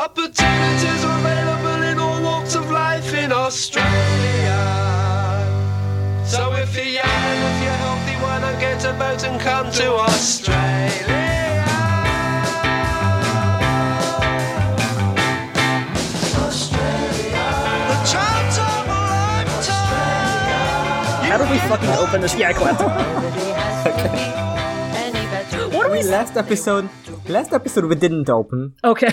Opportunities are available in all walks of life in Australia. So if you're young if you're healthy, why not get a boat and come to Australia? The chance of a lifetime. How do we fucking open this? Yeah, I clapped. What do I we? last episode, last episode we didn't open. Okay.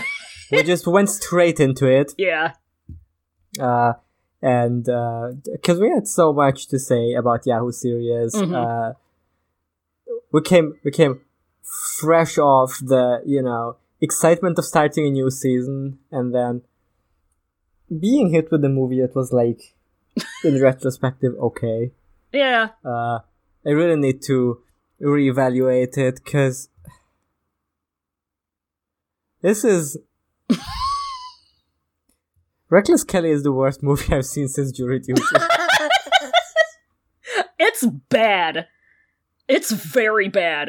We just went straight into it. Yeah. uh, and because we had so much to say about Yahoo Serious, Mhm. uh, we came we came fresh off the you know excitement of starting a new season, and then being hit with the movie It was like, in retrospective, okay. Yeah. Uh, I really need to reevaluate it because this is. Reckless Kelly is the worst movie I've seen since Jury Duty. It's bad. It's very bad.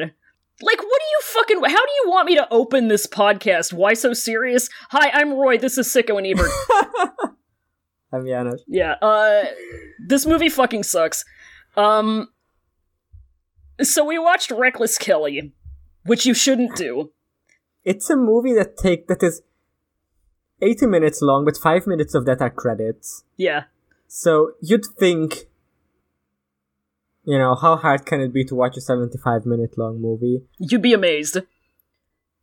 Like, what do you fucking. How do you want me to open this podcast? Why so serious? Hi, I'm Roy. This is Sicko and Ebert. I'm Janusz. yeah, uh. This movie fucking sucks. Um. So we watched Reckless Kelly, which you shouldn't do. It's a movie that take that is 80 minutes long, but 5 minutes of that are credits. Yeah. So you'd think, you know, how hard can it be to watch a 75 minute long movie? You'd be amazed.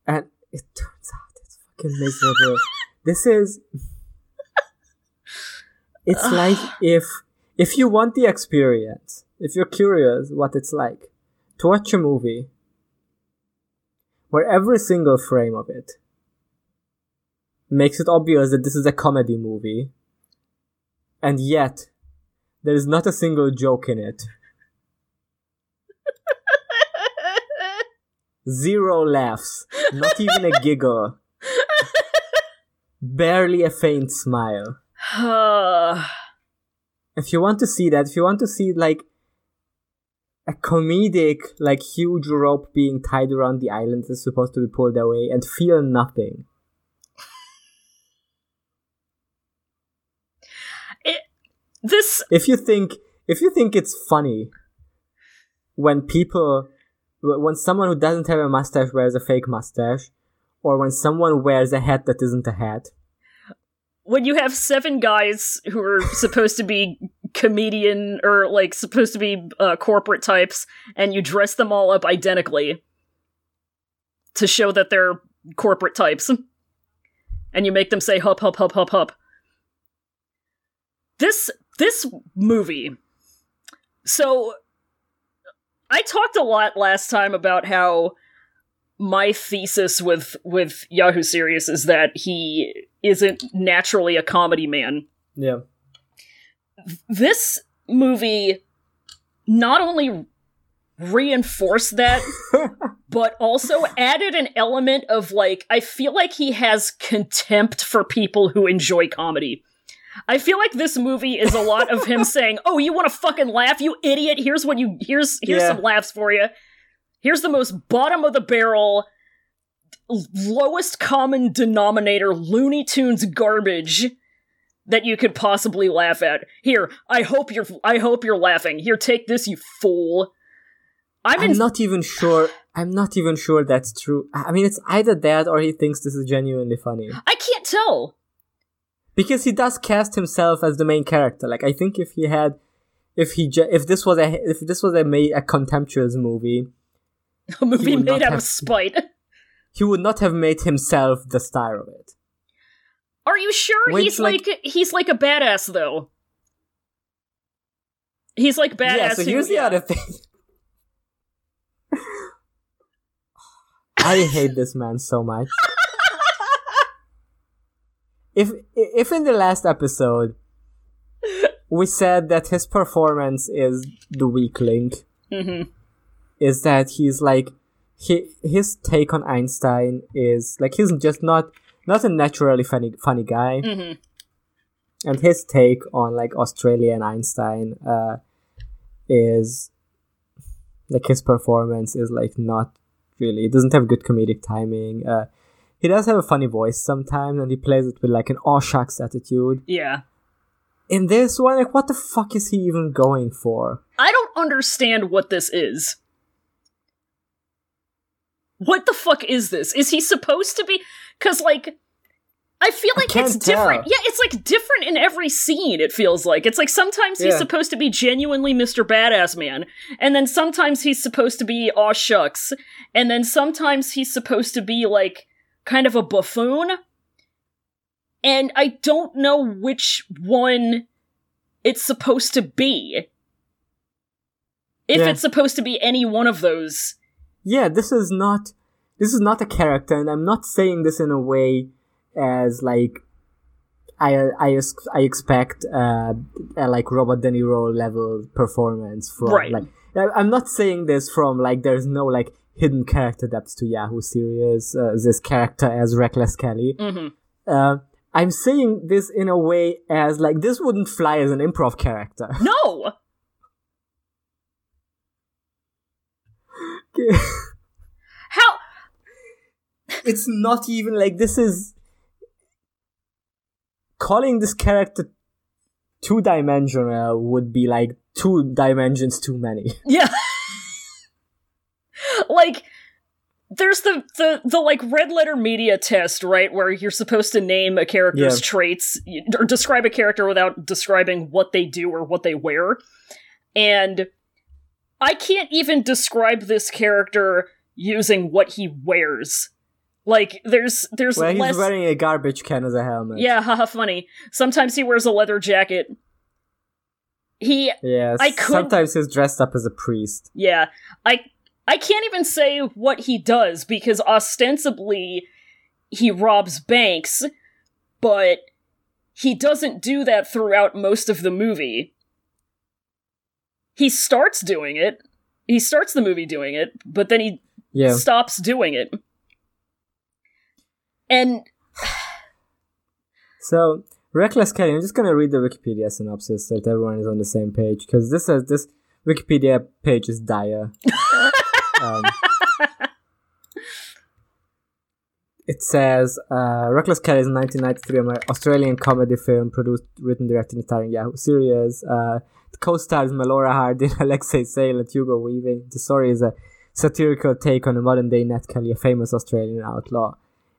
And it turns out it's fucking miserable. this is. It's like if if you want the experience, if you're curious what it's like to watch a movie where every single frame of it makes it obvious that this is a comedy movie, and yet there is not a single joke in it. Zero laughs, not even a giggle, barely a faint smile. If you want to see that, if you want to see like a comedic, like huge rope being tied around the island that's supposed to be pulled away and feel nothing. This If you think, if you think it's funny when people, when someone who doesn't have a mustache wears a fake mustache, or when someone wears a hat that isn't a hat, when you have seven guys who are supposed to be comedian or like supposed to be uh, corporate types and you dress them all up identically to show that they're corporate types and you make them say hup hup hup hup hup. This this movie so i talked a lot last time about how my thesis with with Yahoo Serious is that he isn't naturally a comedy man. yeah, This movie not only reinforced that, but also added an element of like I feel like he has contempt for people who enjoy comedy. I feel like this movie is a lot of him saying, "Oh, you want to fucking laugh, you idiot? Here's what you here's here's Yeah. some laughs for you. Here's the most bottom of the barrel, lowest common denominator Looney Tunes garbage that you could possibly laugh at. Here, I hope you're I hope you're laughing. Here, take this, you fool." I'm, I'm not even sure. I'm not even sure that's true. I mean, it's either that or he thinks this is genuinely funny I can't tell. Because he does cast himself as the main character. Like, I think if he had, if he, ju- if this was a, if this was a made a contemptuous movie, A movie made out of spite. he would not have made himself the star of it. Are you sure Which, he's like, he's like a badass though? He's like badass. yeah. So who- here's the yeah. other thing. I hate this man so much. If if in the last episode we said that his performance is the weak link, Mhm. is that he's like he his take on Einstein is like he's just not not a naturally funny funny guy, Mhm. and his take on like Australia and Einstein uh, is like his performance is like not really it doesn't have good comedic timing. Uh, he does have a funny voice sometimes, and he plays it with like an aw shucks attitude. Yeah. In this one, like, what the fuck is he even going for? I don't understand what this is. What the fuck is this? Is he supposed to be? Because, like, I feel like can't it's different. Yeah, it's like different in every scene, it feels like. It's like sometimes he's supposed to be genuinely Mr. Badass Man, and then sometimes he's supposed to be aw shucks, and then sometimes he's supposed to be like kind of a buffoon. And I don't know which one it's supposed to be. If Yeah. it's supposed to be any one of those. yeah, this is not this is not a character, and I'm not saying this in a way as like I I I expect uh, a like Robert De Niro level performance from Right. like I'm not saying this from like there's no like hidden character depth to Yahoo Serious uh, this character as Reckless Kelly. hmm Uh, I'm saying this in a way as like this wouldn't fly as an improv character. No! How? it's not even like this is calling this character two dimensional would be like two dimensions too many. Yeah. Like, there's the, the, the, like, red letter media test, right? Where you're supposed to name a character's Yeah. traits, or describe a character without describing what they do or what they wear. And I can't even describe this character using what he wears. Like, there's, there's Well, he's less. wearing a garbage can as a helmet. Yeah, haha, funny. Sometimes he wears a leather jacket. He, Yes. I could- Sometimes he's dressed up as a priest. yeah, I, I can't even say what he does because ostensibly he robs banks, but he doesn't do that throughout most of the movie. He starts doing it. He starts the movie doing it, but then he Yeah. stops doing it. And So, Reckless Kelly, I'm just gonna read the Wikipedia synopsis so that everyone is on the same page, because this says this Wikipedia page is dire. um, it says uh, Reckless Kelly is a 1993 Amer- Australian comedy film produced, written, directed, and starring Yahoo Serious. Uh, it co-stars Melora Hardin, Alexei Sayle, and Hugo Weaving. The story is a satirical take on a modern-day Ned Kelly, a famous Australian outlaw.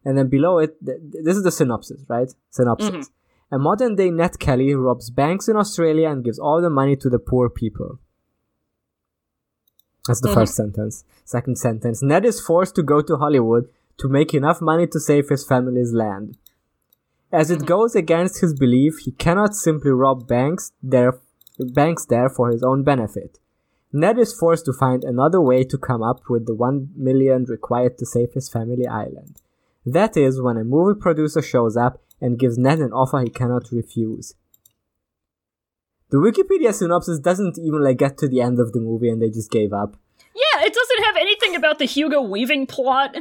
And then below it, th- th- this is the synopsis, right? Synopsis. Mhm. A modern day Ned Kelly robs banks in Australia and gives all the money to the poor people. That's the Mhm. first sentence. Second sentence Ned is forced to go to Hollywood to make enough money to save his family's land. As it goes against his belief, he cannot simply rob banks there, banks there for his own benefit. Ned is forced to find another way to come up with the one million required to save his family island. That is when a movie producer shows up and gives Ned an offer he cannot refuse. The Wikipedia synopsis doesn't even like get to the end of the movie and they just gave up. Yeah, it doesn't have anything about the Hugo Weaving plot.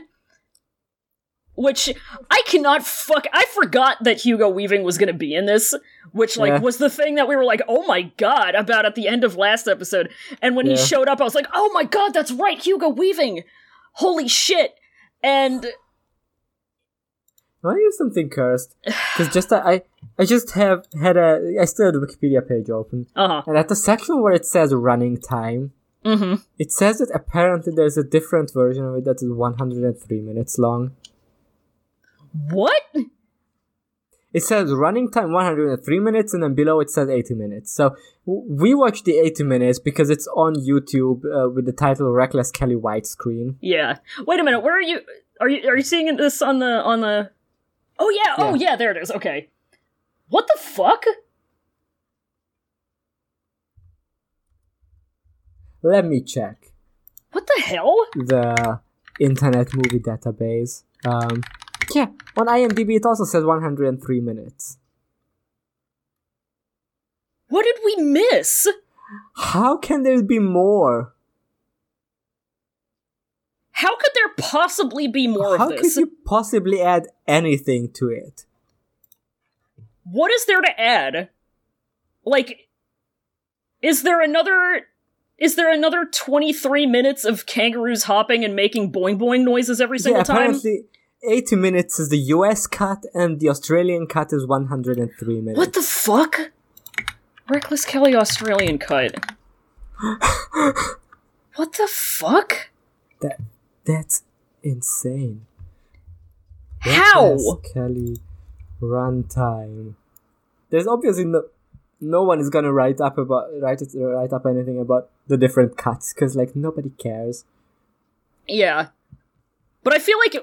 Which I cannot fuck. I forgot that Hugo Weaving was gonna be in this, which like Yeah. was the thing that we were like, oh my god, about at the end of last episode. And when he showed up, I was like, oh my god, that's right, Hugo Weaving. Holy shit. And I use something cursed because just I I just have had a I still have the Wikipedia page open uh huh. and at the section where it says running time, Mm-hmm. it says that apparently there's a different version of it that is 103 minutes long. What? It says running time 103 minutes, and then below it says 80 minutes. So w- we watched the 80 minutes because it's on YouTube uh, with the title "Reckless Kelly widescreen." Yeah. Wait a minute. Where are you? Are you are you seeing this on the on the? Oh yeah. Oh Yeah. yeah. There it is. Okay. What the fuck? Let me check What the hell? the Internet Movie Database. Um, yeah, on IMDb it also says 103 minutes. What did we miss? How can there be more? How could there possibly be more How of this? could you possibly add anything to it? What is there to add? Like, is there another? Is there another twenty three minutes of kangaroos hopping and making boing boing noises every single yeah, time? apparently, 80 minutes is the US cut, and the Australian cut is 103 minutes. What the fuck? Reckless Kelly Australian cut. what the fuck? That that's insane. How? Kelly runtime. There's obviously no no one is gonna write up about write it, write up anything about the different cuts because like nobody cares. Yeah. But I feel like it,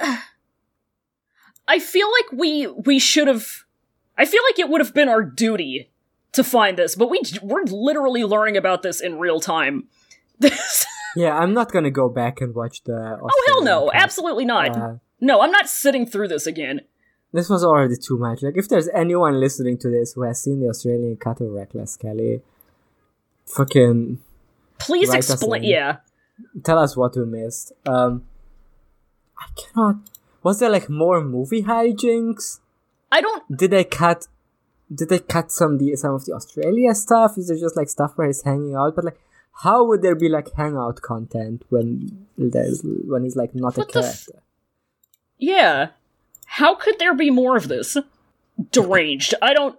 I feel like we we should have I feel like it would have been our duty to find this, but we we're literally learning about this in real time. Yeah, I'm not gonna go back and watch the. Oh hell no, Australian cut. absolutely not. Uh, no, I'm not sitting through this again. this was already too much. Like, if there's anyone listening to this who has seen the Australian cut of Reckless Kelly, fucking Please explain yeah. tell us what we missed. Um, I cannot. Was there like more movie hijinks? I don't Did they cut? Did they cut some the some of the Australia stuff? Is there just like stuff where he's hanging out? But like, how would there be like hangout content when there's when he's like not What a character? Yeah. How could there be more of this? Deranged. I don't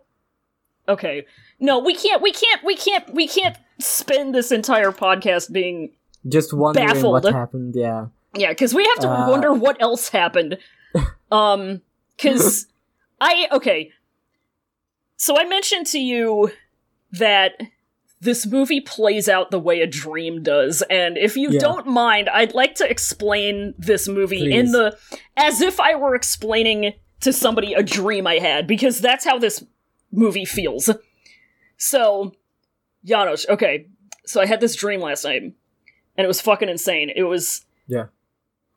Okay. No, we can't we can't we can't we can't spend this entire podcast being just wondering Baffled. what happened. Yeah. Yeah, because we have to Uh. wonder what else happened. Um, because I okay. So I mentioned to you that this movie plays out the way a dream does, and if you Yeah. don't mind, I'd like to explain this movie in the as if I were explaining to somebody a dream I had, because that's how this movie feels. So, Janos, okay, so I had this dream last night, and it was fucking insane. It was Yeah.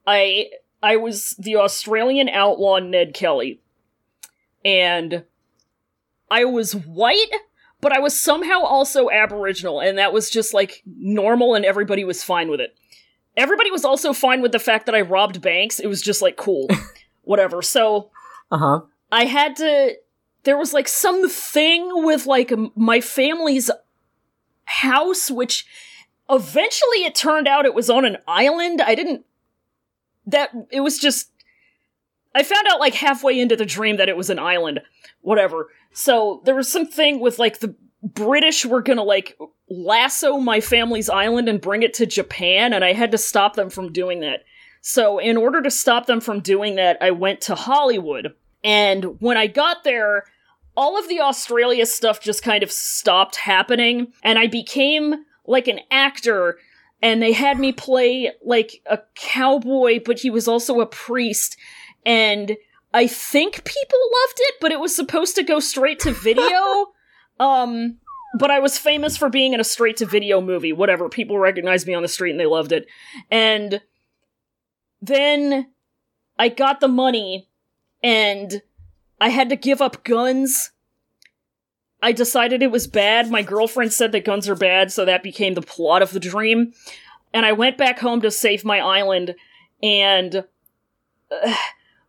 I I was the Australian outlaw Ned Kelly. And I was white, but I was somehow also aboriginal and that was just like normal and everybody was fine with it. Everybody was also fine with the fact that I robbed banks. It was just like cool. Whatever. So Uh huh. I had to. There was like something with like my family's house, which eventually it turned out it was on an island. I didn't. That. It was just. I found out like halfway into the dream that it was an island. Whatever. So there was something with like the British were gonna like lasso my family's island and bring it to Japan, and I had to stop them from doing that. So, in order to stop them from doing that, I went to Hollywood. And when I got there, all of the Australia stuff just kind of stopped happening, and I became like an actor. And they had me play like a cowboy, but he was also a priest. And I think people loved it, but it was supposed to go straight to video. um, but I was famous for being in a straight to video movie, whatever. People recognized me on the street and they loved it. And then I got the money and I had to give up guns. I decided it was bad. My girlfriend said that guns are bad, so that became the plot of the dream. And I went back home to save my island, and uh,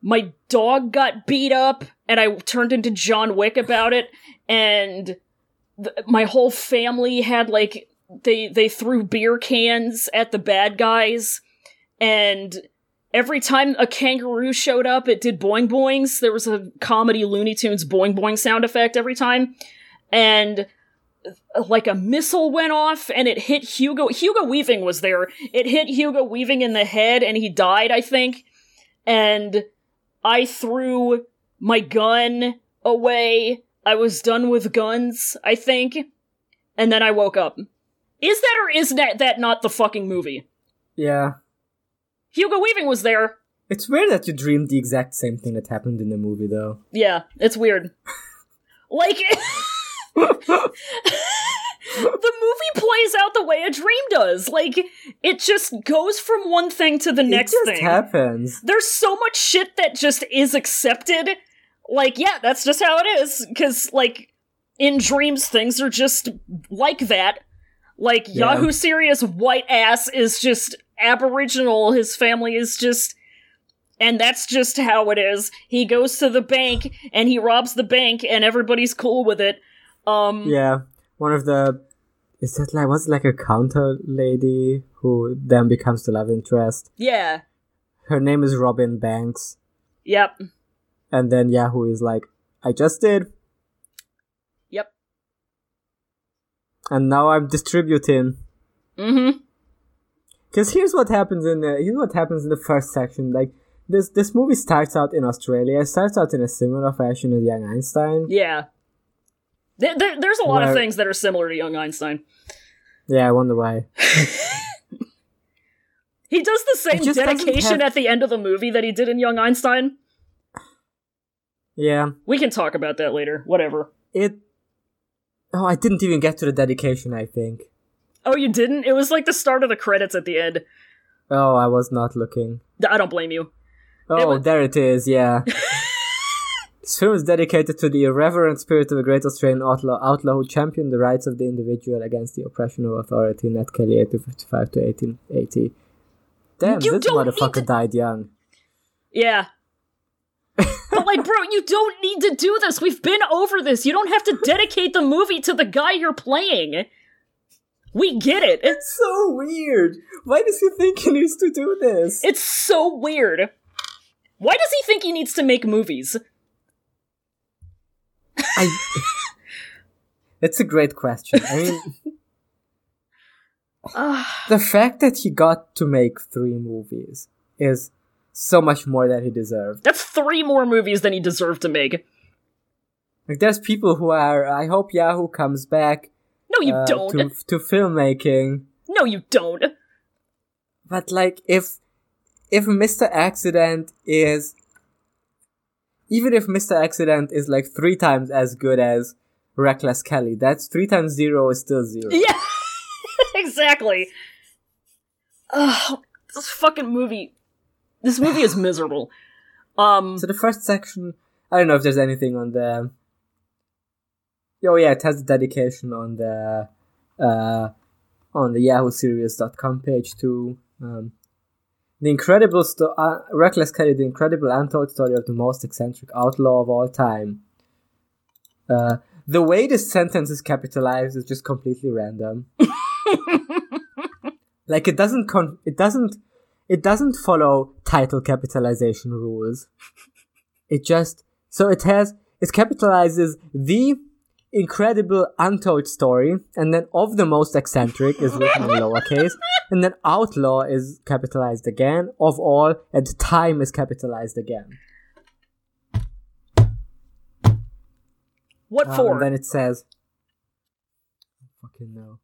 my dog got beat up, and I turned into John Wick about it, and th- my whole family had like they they threw beer cans at the bad guys, and every time a kangaroo showed up, it did boing boings. There was a comedy Looney Tunes boing boing sound effect every time. And like a missile went off and it hit Hugo. Hugo Weaving was there. It hit Hugo Weaving in the head and he died, I think. And I threw my gun away. I was done with guns, I think. And then I woke up. Is that or is that, that not the fucking movie? Yeah. Hugo Weaving was there. It's weird that you dreamed the exact same thing that happened in the movie, though. Yeah, it's weird. Like the movie plays out the way a dream does. Like it just goes from one thing to the next it just thing. happens. There's so much shit that just is accepted. Like yeah, that's just how it is cuz like in dreams things are just like that. Like Yeah. Yahoo Serious white ass is just aboriginal. His family is just and that's just how it is. He goes to the bank and he robs the bank and everybody's cool with it. Um Yeah. One of the. Is that like. Was it like a counter lady who then becomes the love interest? yeah. her name is Robin Banks, Yep. and then Yahoo is like, I just did, Yep. and now I'm distributing. Mm-hmm. Because here's what happens in the here's what happens in the first section. Like this this movie starts out in Australia. It starts out in a similar fashion as Young Einstein. Yeah. There, there- there's a lot of things that are similar to Young Einstein. Yeah, I wonder why. He does the same It dedication have- at the end of the movie that he did in Young Einstein. Yeah, We can talk about that later. Whatever. it. Oh, I didn't even get to the dedication. I think. Oh, you didn't? It was like the start of the credits at the end. Oh, I was not looking. I don't blame you. Oh, was- there it is. Yeah. this film is dedicated to the irreverent spirit of a great Australian outlaw, outlaw who championed the rights of the individual against the oppression of authority. Ned Kelly, 1855 to 1880. Damn, You this motherfucker to- died young. Yeah. but like, bro, you don't need to do this. We've been over this. You don't have to dedicate the movie to the guy you're playing. We get it. It's so weird. Why does he think he needs to do this? It's so weird. Why does he think he needs to make movies? I. It's a great question. I mean, Ah, the fact that he got to make three movies is so much more than he deserved. that's three more movies than he deserved to make. Like, there's people who are. I hope Yahoo comes back No, you uh, don't. to to filmmaking. No, you don't. But like, if if Mr. Accident is even if Mr. Accident is like three times as good as Reckless Kelly, that's three times zero is still zero. Yeah, exactly. Ugh, this fucking movie. This movie is miserable. Um, So the first section, I don't know if there's anything on the. Oh yeah, it has the dedication on the, uh, on the YahooSerious.com page too. Um, the incredible sto- uh, Reckless Kelly, the incredible untold story of the most eccentric outlaw of all time. Uh, the way this sentence is capitalized is just completely random. like it doesn't con- it doesn't it doesn't follow title capitalization rules. It just so it has it capitalizes the incredible untold story, and then of the most eccentric is written in lowercase, and then outlaw is capitalized again, of all, and time is capitalized again. what for? and then it says, fucking no.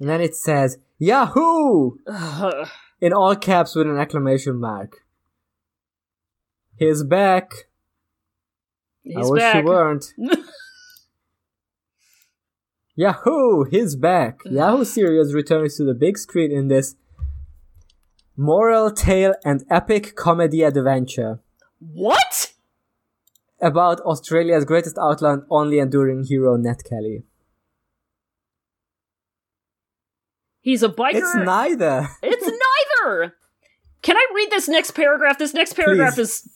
And then it says Yahoo in all caps with an exclamation mark. He's back. He's I wish back. you weren't. Yahoo! He's back. Yahoo Serious returns to the big screen in this moral tale and epic comedy adventure What? about Australia's greatest outlaw and only enduring hero, Ned Kelly. He's a biker. It's neither. It's neither. Can I read this next paragraph? This next paragraph Please. is.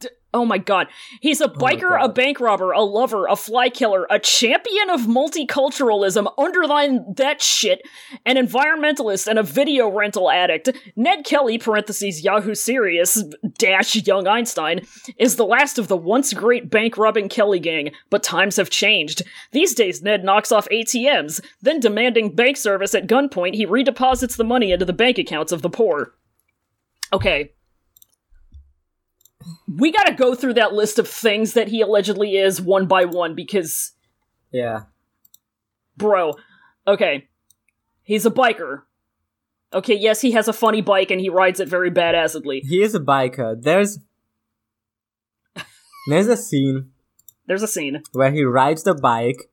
D- oh my god. He's a oh biker, a bank robber, a lover, a fly killer, a champion of multiculturalism, underline that shit, an environmentalist, and a video rental addict. Ned Kelly, parentheses Yahoo Serious, dash Young Einstein, is the last of the once great bank robbing Kelly gang, but times have changed. These days, Ned knocks off ATMs, then demanding bank service at gunpoint, he redeposits the money into the bank accounts of the poor. Okay. We gotta go through that list of things that he allegedly is one by one because, Yeah. bro, okay. He's a biker. Okay, yes, he has a funny bike and he rides it very badassedly. He is a biker. There's There's a scene There's a scene. where he rides the bike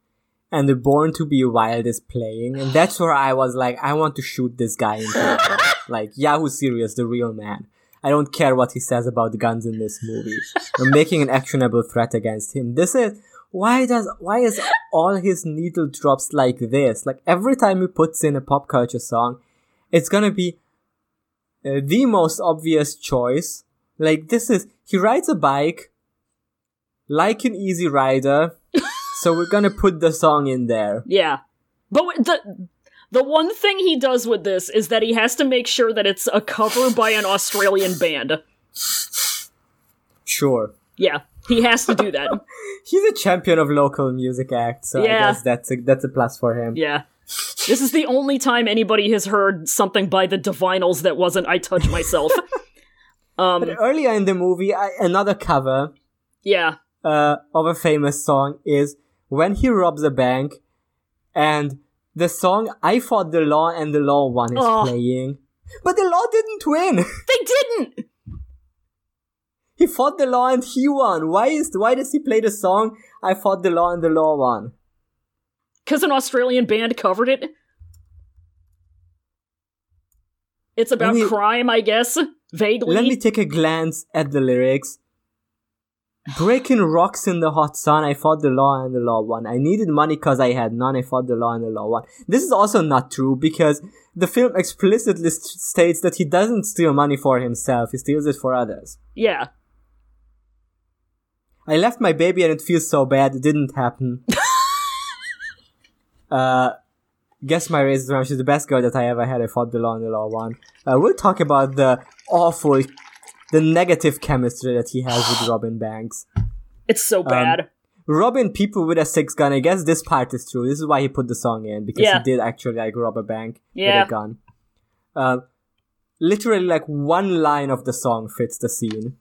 and the Born to Be Wild is playing, and that's where I was like, I want to shoot this guy in. Like Yahoo Serious, the real man. I don't care what he says about guns in this movie. I'm making an actionable threat against him. This is why does why is all his needle drops like this? Like every time he puts in a pop culture song, it's gonna be uh, the most obvious choice. Like this is he rides a bike like an easy rider. so we're gonna put the song in there. Yeah. But the The one thing he does with this is that he has to make sure that it's a cover by an Australian band. Sure. Yeah, he has to do that. He's a champion of local music acts, so Yeah. I guess that's a that's a plus for him. Yeah. This is the only time anybody has heard something by the Divinyls that wasn't I Touch Myself. um, Earlier in the movie, I, another cover yeah. uh, of a famous song is when he robs a bank, and the song "I Fought the Law and the Law Won" is Oh. playing, but the law didn't win. They didn't! he fought the law and he won. Why is why does he play the song "I Fought the Law and the Law Won"? Because an Australian band covered it. It's about me- crime, I guess. Vaguely. Let me take a glance at the lyrics. Breaking rocks in the hot sun, I fought the law and the law won. I needed money cause I had none, I fought the law and the law won. This is also not true because the film explicitly st- states that he doesn't steal money for himself, he steals it for others. yeah. I left my baby and it feels so bad, it didn't happen. uh, guess my race is wrong, she's the best girl that I ever had, I fought the law and the law won. Uh, we'll talk about the awful, the negative chemistry that he has with Robin Banks. It's so bad. robbing people with a six gun. I guess this part is true. This is why he put the song in because Yeah. he did actually like rob a bank Yeah. with a gun. Uh, literally, like one line of the song fits the scene.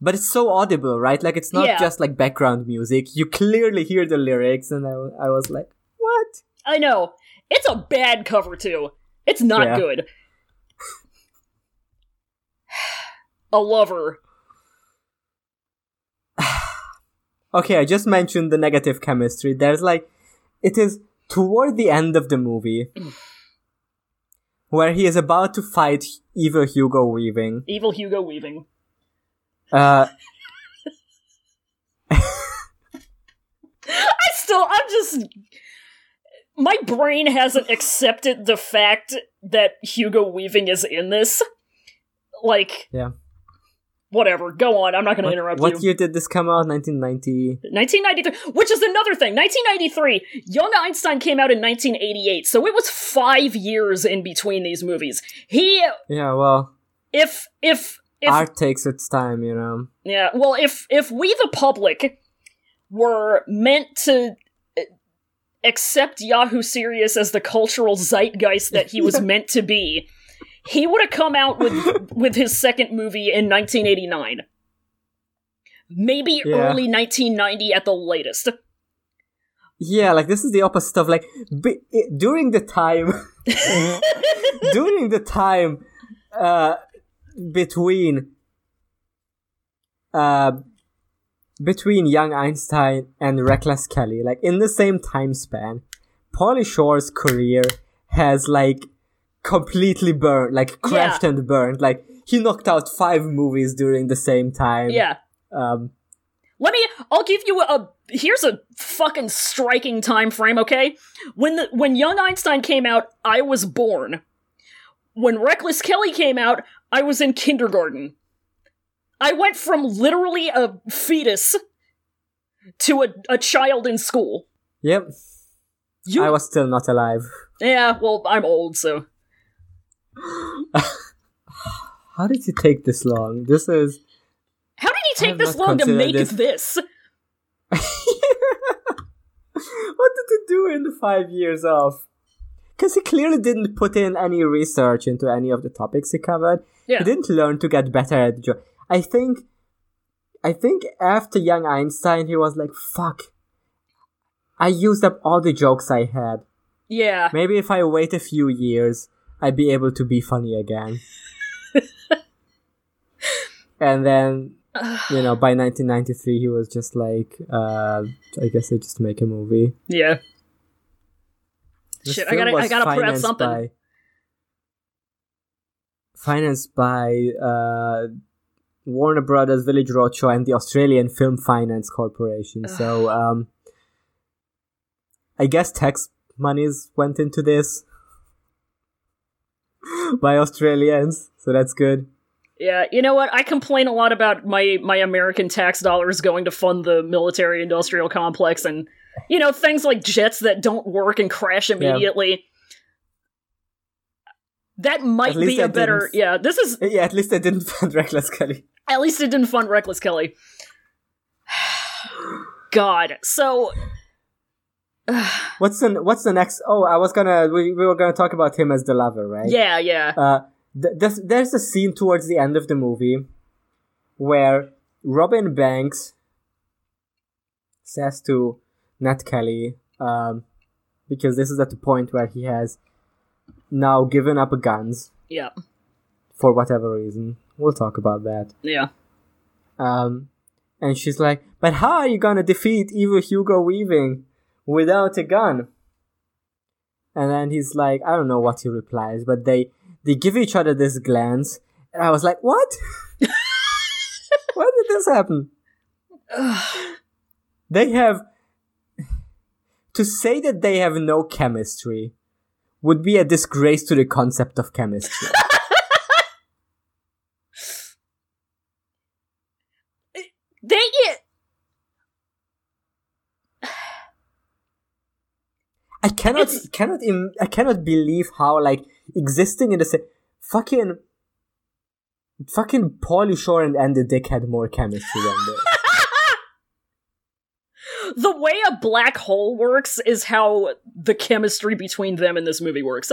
But it's so audible, right? Like it's not Yeah. just like background music. You clearly hear the lyrics, and I, I was like, "What?" I know. It's a bad cover, too. It's not good. A lover. Okay, I just mentioned the negative chemistry. There's like, it is toward the end of the movie where he is about to fight evil Hugo Weaving. Evil Hugo Weaving. Uh, I still, I'm just. My brain hasn't accepted the fact that Hugo Weaving is in this. Like, yeah. Whatever. Go on. I'm not going to interrupt what you. What year did this come out? 1990. 1993, which is another thing. 1993, Young Einstein came out in 1988, so it was five years in between these movies. He, Yeah, well, if, if, if, art takes its time, you know. yeah, well, if, if we, the public, were meant to uh, accept Yahoo Serious as the cultural zeitgeist that he was meant to be, he would have come out with, with his second movie in 1989. Maybe Yeah. early 1990 at the latest. Yeah, like this is the opposite of like i- during the time, during the time uh, between uh, between young Einstein and Reckless Kelly, like in the same time span, Pauly Shore's career has like completely burned, like crashed and burned. Like he knocked out five movies during the same time. Yeah. Um, Let me I'll give you a here's a fucking striking time frame, okay? When the when Young Einstein came out, I was born. When Reckless Kelly came out, I was in kindergarten. I went from literally a fetus to a, a child in school. yep, You I was still not alive. Yeah, well, I'm old, so How did it take this long? This is how did he take this long to make this. this? what did it do in the five years off? Because he clearly didn't put in any research into any of the topics he covered. Yeah. He didn't learn to get better at the job. I think, I think after Young Einstein, he was like, "Fuck, I used up all the jokes I had. Yeah. Maybe if I wait a few years, I'd be able to be funny again." and then you know, by 1993, he was just like, uh, I guess I just make a movie. Yeah. This Shit, I gotta- I gotta put out something. By, financed by uh, Warner Brothers, Village Roadshow, and the Australian Film Finance Corporation. So, um, I guess tax monies went into this by Australians, so that's good. Yeah, you know what? I complain a lot about my my American tax dollars going to fund the military industrial complex and You know, things like jets that don't work and crash immediately. That might be a better. Yeah, this is. Yeah, at least I didn't fund Reckless Kelly. At least it didn't fund Reckless Kelly. God. So. What's the What's the next? Oh, I was gonna. We, we were gonna talk about him as the lover, right? Yeah, yeah. Uh, th- there's, there's a scene towards the end of the movie where Robin Banks says to Nat Kelly, um, because this is at the point where he has now given up guns Yeah. for whatever reason. We'll talk about that. Yeah. Um, and she's like, "But how are you gonna defeat evil Hugo Weaving without a gun?" And then he's like, "I don't know what he replies, but they they give each other this glance, and I was like, what? Why did this happen? they have to say that they have no chemistry would be a disgrace to the concept of chemistry. They. I cannot It's- cannot Im- I cannot believe how like existing in the same fucking fucking Pauly Shore and Andy Dick had more chemistry than this. the way a black hole works is how the chemistry between them in this movie works.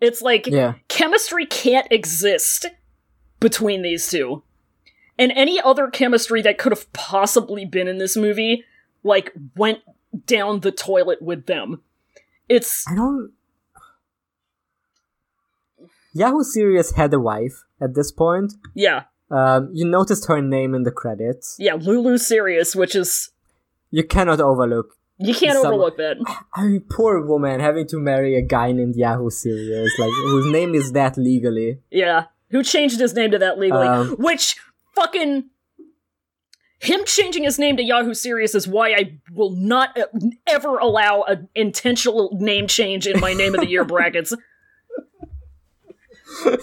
It's like Yeah. chemistry can't exist between these two. And any other chemistry that could have possibly been in this movie, like, went down the toilet with them. It's. I don't. Yahoo Serious had a wife at this point. Yeah. Um, you noticed her name in the credits. Yeah, Lulu Serious, which is. You cannot overlook. You can't Some- overlook that. I mean, poor woman having to marry a guy named Yahoo Serious, like whose name is that legally. Yeah. Who changed his name to that legally? Um, Which fucking him changing his name to Yahoo Serious is why I will not uh, ever allow an intentional name change in my name of the year brackets.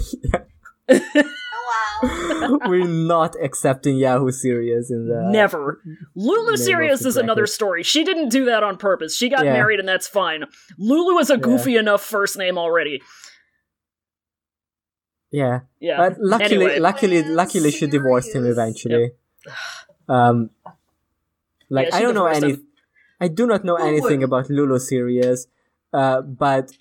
We're not accepting Yahoo Serious in the. Never. Lulu Serious is another story. She didn't do that on purpose. She got Yeah. married and that's fine. Lulu is a goofy enough first name already. Yeah. Yeah. But luckily, Anyway. luckily, luckily, she divorced him serious. eventually. Um, like Yeah, I don't know any, him. I do not know Who anything about Lulu Serious, uh, but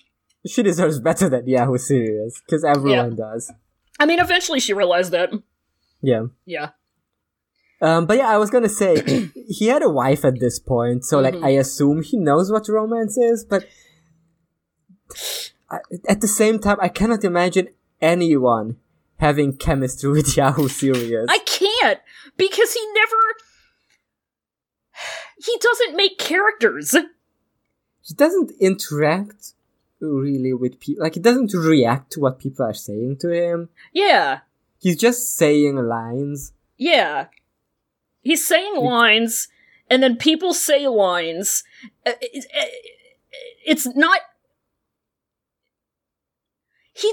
she deserves better than Yahoo Serious because everyone does. I mean, eventually she realized that. Yeah. Yeah. Um, but yeah, I was gonna say he had a wife at this point, so like Mhm. I assume he knows what romance is, but I, at the same time, I cannot imagine anyone having chemistry with Yahoo Serious. I can't because he never. He doesn't make characters. he doesn't interact really with people. Like he doesn't react to what people are saying to him. Yeah. He's just saying lines. Yeah. He's saying lines, and then people say lines. Uh, it- It's not. He.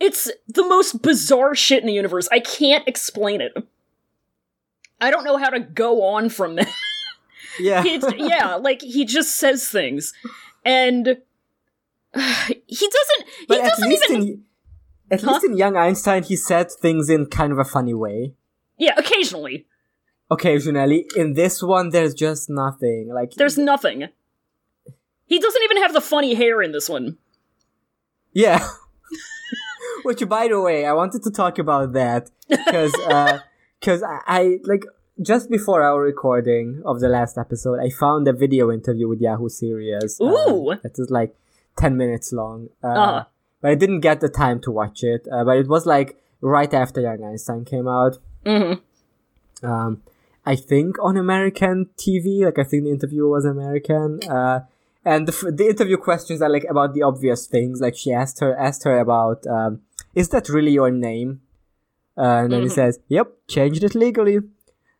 It's the most bizarre shit in the universe. I can't explain it. I don't know how to go on from that. Yeah. He- yeah, like he just says things, and he doesn't. He but at doesn't even. in at Huh? least in Young Einstein, he said things in kind of a funny way. Yeah, occasionally Occasionally, in this one, there's just nothing. Like there's nothing. He doesn't even have the funny hair in this one. Yeah. Which, by the way, I wanted to talk about that because because I, I like just before our recording of the last episode, I found a video interview with Yahoo Serious. uh, Ooh. that is like ten minutes long. Uh, Uh-huh. But I didn't get the time to watch it. Uh, but it was like right after Young Einstein came out. hmm Um, I think on American TV. Like I think the interview was American. Uh, and the, f- the interview questions are like about the obvious things. Like she asked her asked her about, um, is that really your name? Uh, and then he Mhm. says, "Yep, changed it legally.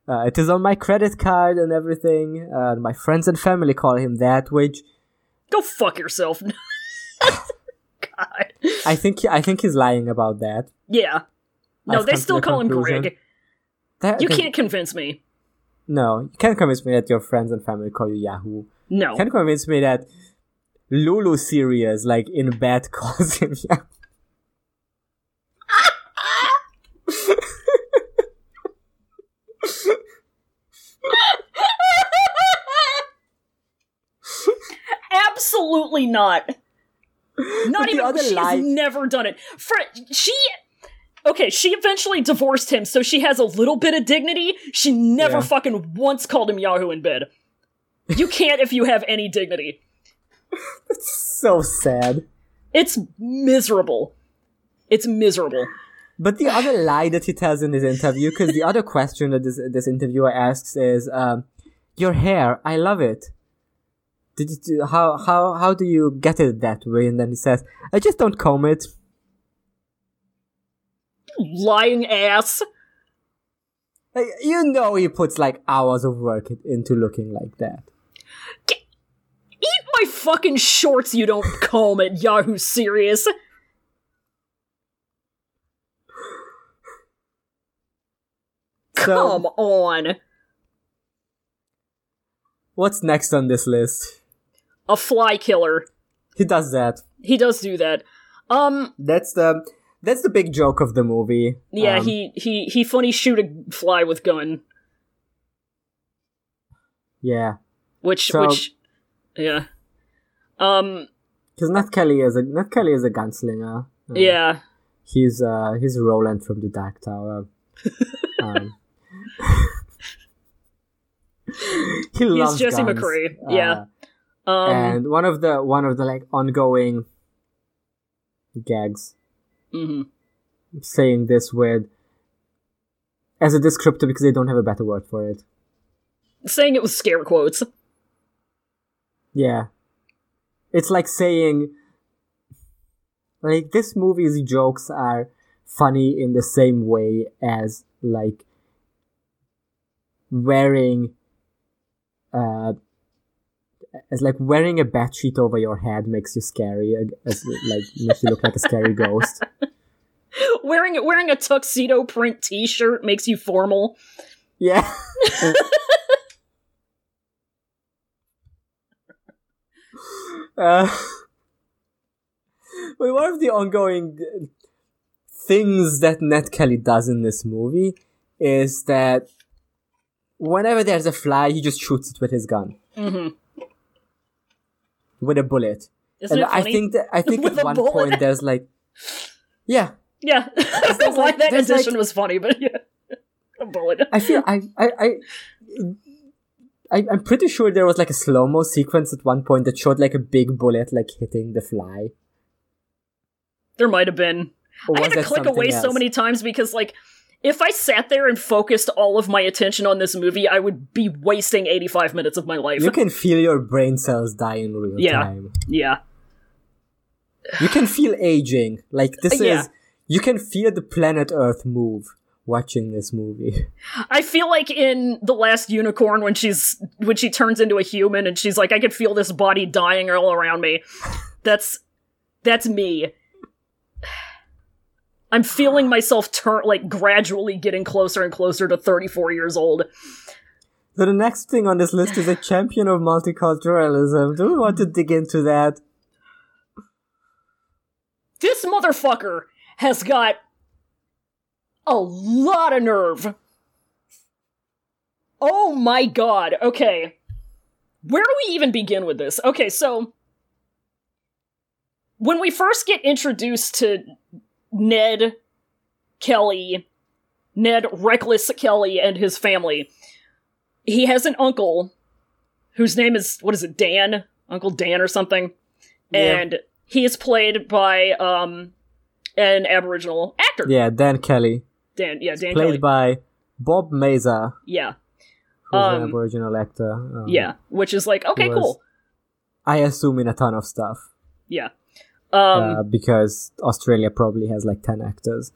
Uh, it is on my credit card and everything. Uh, my friends and family call him that, which Go fuck yourself. God. I think I think he's lying about that. Yeah. No, I've they come to still the call him conclusion. Greg. That You that- can't convince me. no, you can't convince me that your friends and family call you Yahoo. No. You can't convince me that Lulu Serious, like in bed, calls him Yahoo. Absolutely not. Not But even she's lie- never done it. For she Okay, she eventually divorced him, so she has a little bit of dignity. She never Yeah. fucking once called him Yahoo in bed. You can't if you have any dignity. That's So sad. It's miserable. It's miserable. But the other lie that he tells in his interview, because the other question that this this interviewer asks is, um, "Your hair, I love it. Did you do, how how how do you get it that way?" And then he says, "I just don't comb it." Lying ass. Like, you know, he puts like hours of work into looking like that. Eat my fucking shorts, you don't comb it, Yahoo serious. So, Come on. what's next on this list? A fly killer. He does that. He does do that. Um, That's the that's the big joke of the movie. yeah, Um, he he he funny shoot a fly with gun, yeah. which So- which yeah. Um, Because Nat Kelly is a Nat Kelly is a gunslinger. Uh, yeah. He's uh he's Roland from the Dark Tower. um, he loves Jesse guns. McCree, Uh, yeah. Um, and one of the one of the like ongoing gags mhm. saying this with as a descriptor because they don't have a better word for it. saying it with scare quotes. Yeah. It's like saying like this movie's jokes are funny in the same way as like wearing uh as like wearing a bed sheet over your head makes you scary uh, as like makes you look like a scary ghost. wearing wearing a tuxedo print T-shirt makes you formal. Yeah. uh, but one of the ongoing uh, things that Ned Kelly does in this movie is that whenever there's a fly, he just shoots it with his gun hmm with a bullet. Isn't and I think that I think With at one bullet? point there's like, yeah, yeah, I why like- that addition like- was funny, but yeah, a bullet. I feel I I I. I, I'm pretty sure there was like a slow mo sequence at one point that showed like a big bullet like hitting the fly. There might have been. I had to click away something so many times because, like, if I sat there and focused all of my attention on this movie, I would be wasting 85 minutes of my life. You can feel your brain cells die in real Yeah. time. yeah. You can feel aging. Like this Yeah. is you can feel the planet Earth move watching this movie. I feel like in The Last Unicorn when she's when she turns into a human and she's like, I could feel this body dying all around me. That's that's me. I'm feeling myself turn like gradually getting closer and closer to 34 years old. So the next thing on this list is a champion of multiculturalism. Do we want to dig into that? This motherfucker has got a lot of nerve. Oh my god. Okay. Where do we even begin with this? Okay, so when we first get introduced to Ned Kelly, Ned Reckless Kelly and his family, he has an uncle whose name is what is it, Dan? Uncle Dan or something? Yeah. And he is played by um an Aboriginal actor. Yeah, Dan Kelly. Dan, yeah, Dan Played Kelly. by Bob Maza, yeah, who's an Um, Aboriginal actor. Um, yeah, which is like okay, cool. I assume in a ton of stuff. Yeah. Um uh, because Australia probably has like 10 actors.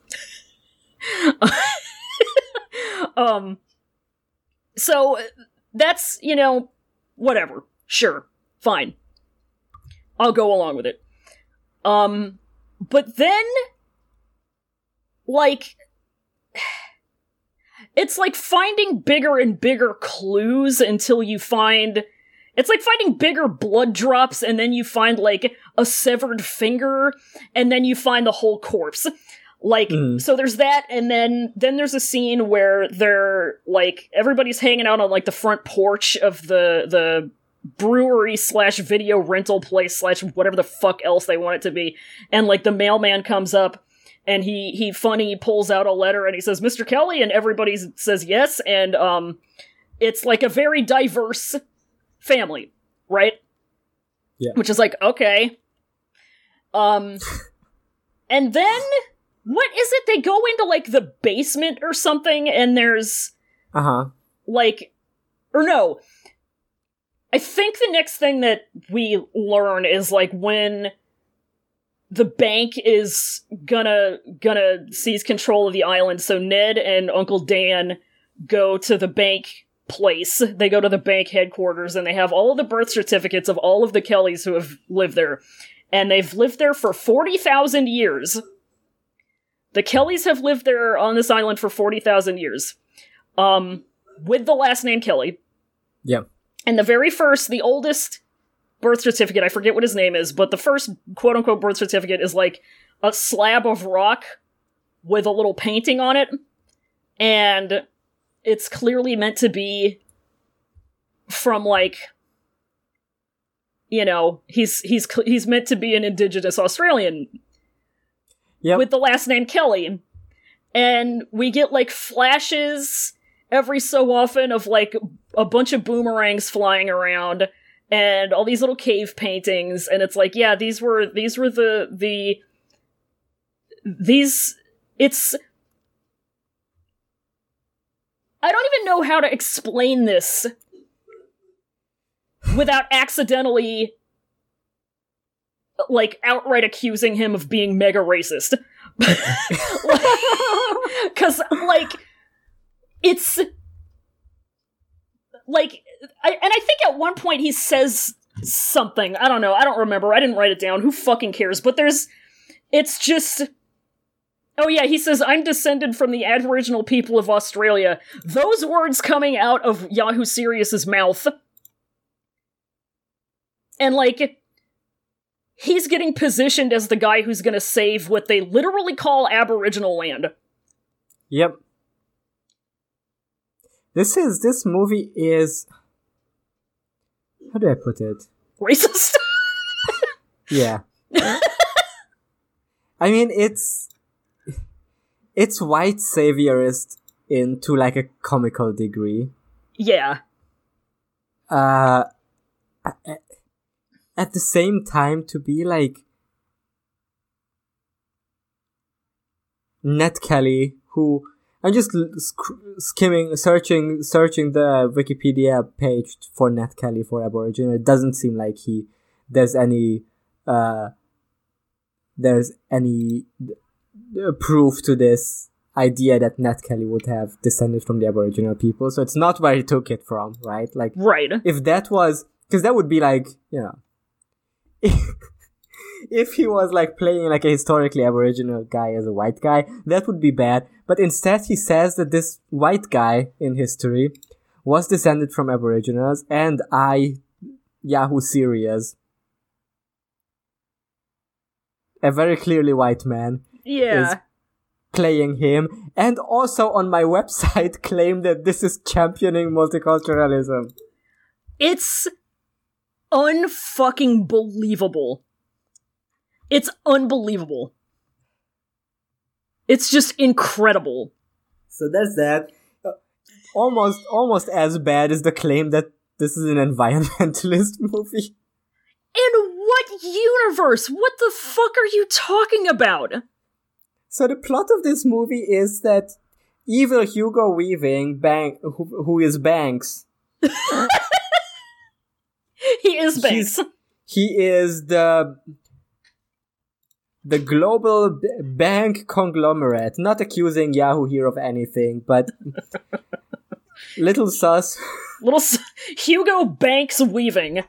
um so that's you know whatever. Sure. Fine. I'll go along with it. Um but then like it's like finding bigger and bigger clues until you find it's like finding bigger blood drops and then you find like a severed finger and then you find the whole corpse. Like Mm. so there's that and then then there's a scene where they're like everybody's hanging out on like the front porch of the the brewery slash video rental place slash whatever the fuck else they want it to be and like the mailman comes up and he he funny pulls out a letter and he says mr kelly and everybody says yes and um it's like a very diverse family right Yeah. which is like okay um and then what is it? They go into like the basement or something and there's Uh huh. like or no. I think the next thing that we learn is like when the bank is gonna gonna seize control of the island. So ned and uncle dan go to the bank place. They go to the bank headquarters and they have all of the birth certificates of all of the kellys who have lived there and they've lived there for 40,000 years the kellys have lived there on this island for 40,000 years um with the last name Kelly. Yeah. And the very first, the oldest birth certificate, I forget what his name is, but the first quote unquote birth certificate is like a slab of rock with a little painting on it. And it's clearly meant to be from like you know, he's he's he's meant to be an indigenous Australian Yep. with the last name Kelly. And we get like flashes every so often of like a bunch of boomerangs flying around and all these little cave paintings and it's like yeah these were these were the the these it's I don't even know how to explain this without accidentally like outright accusing him of being mega racist. Cuz like it's like I, and I think at one point he says something. I don't know. I don't remember. I didn't write it down. Who fucking cares? But there's it's just Oh yeah, he says I'm descended from the aboriginal people of Australia. Those words coming out of Yahoo Serious's mouth. And like he's getting positioned as the guy who's going to save what they literally call aboriginal land. Yep. This is this movie is how do I put it? Racist. Yeah. I mean it's it's white saviorist in to like a comical degree. yeah. Uh at the same time to be like Ned Kelly who I'm just sc- skimming searching searching the Wikipedia page for Ned Kelly for Aboriginal. It doesn't seem like he there's any uh there's any uh, proof to this idea that Ned Kelly would have descended from the Aboriginal people. So it's not where he took it from right? Like Right. if that was because that would be like you know if he was like playing like a historically aboriginal guy as a white guy that would be bad. But instead he says that this white guy in history was descended from aboriginals and i yahoo serious. A very clearly white man Yeah. is playing him. And also on my website claim that this is championing multiculturalism. It's unfucking believable. It's unbelievable. It's just incredible. So that's that. Uh, almost, almost as bad as the claim that this is an environmentalist movie. In what universe? What the fuck are you talking about? So the plot of this movie is that evil Hugo Weaving, Bank, who, who is Banks, He is Banks. He's- he is the the global b- bank conglomerate. Not accusing Yahoo here of anything, but little sus. Little s- Hugo Banks Weaving.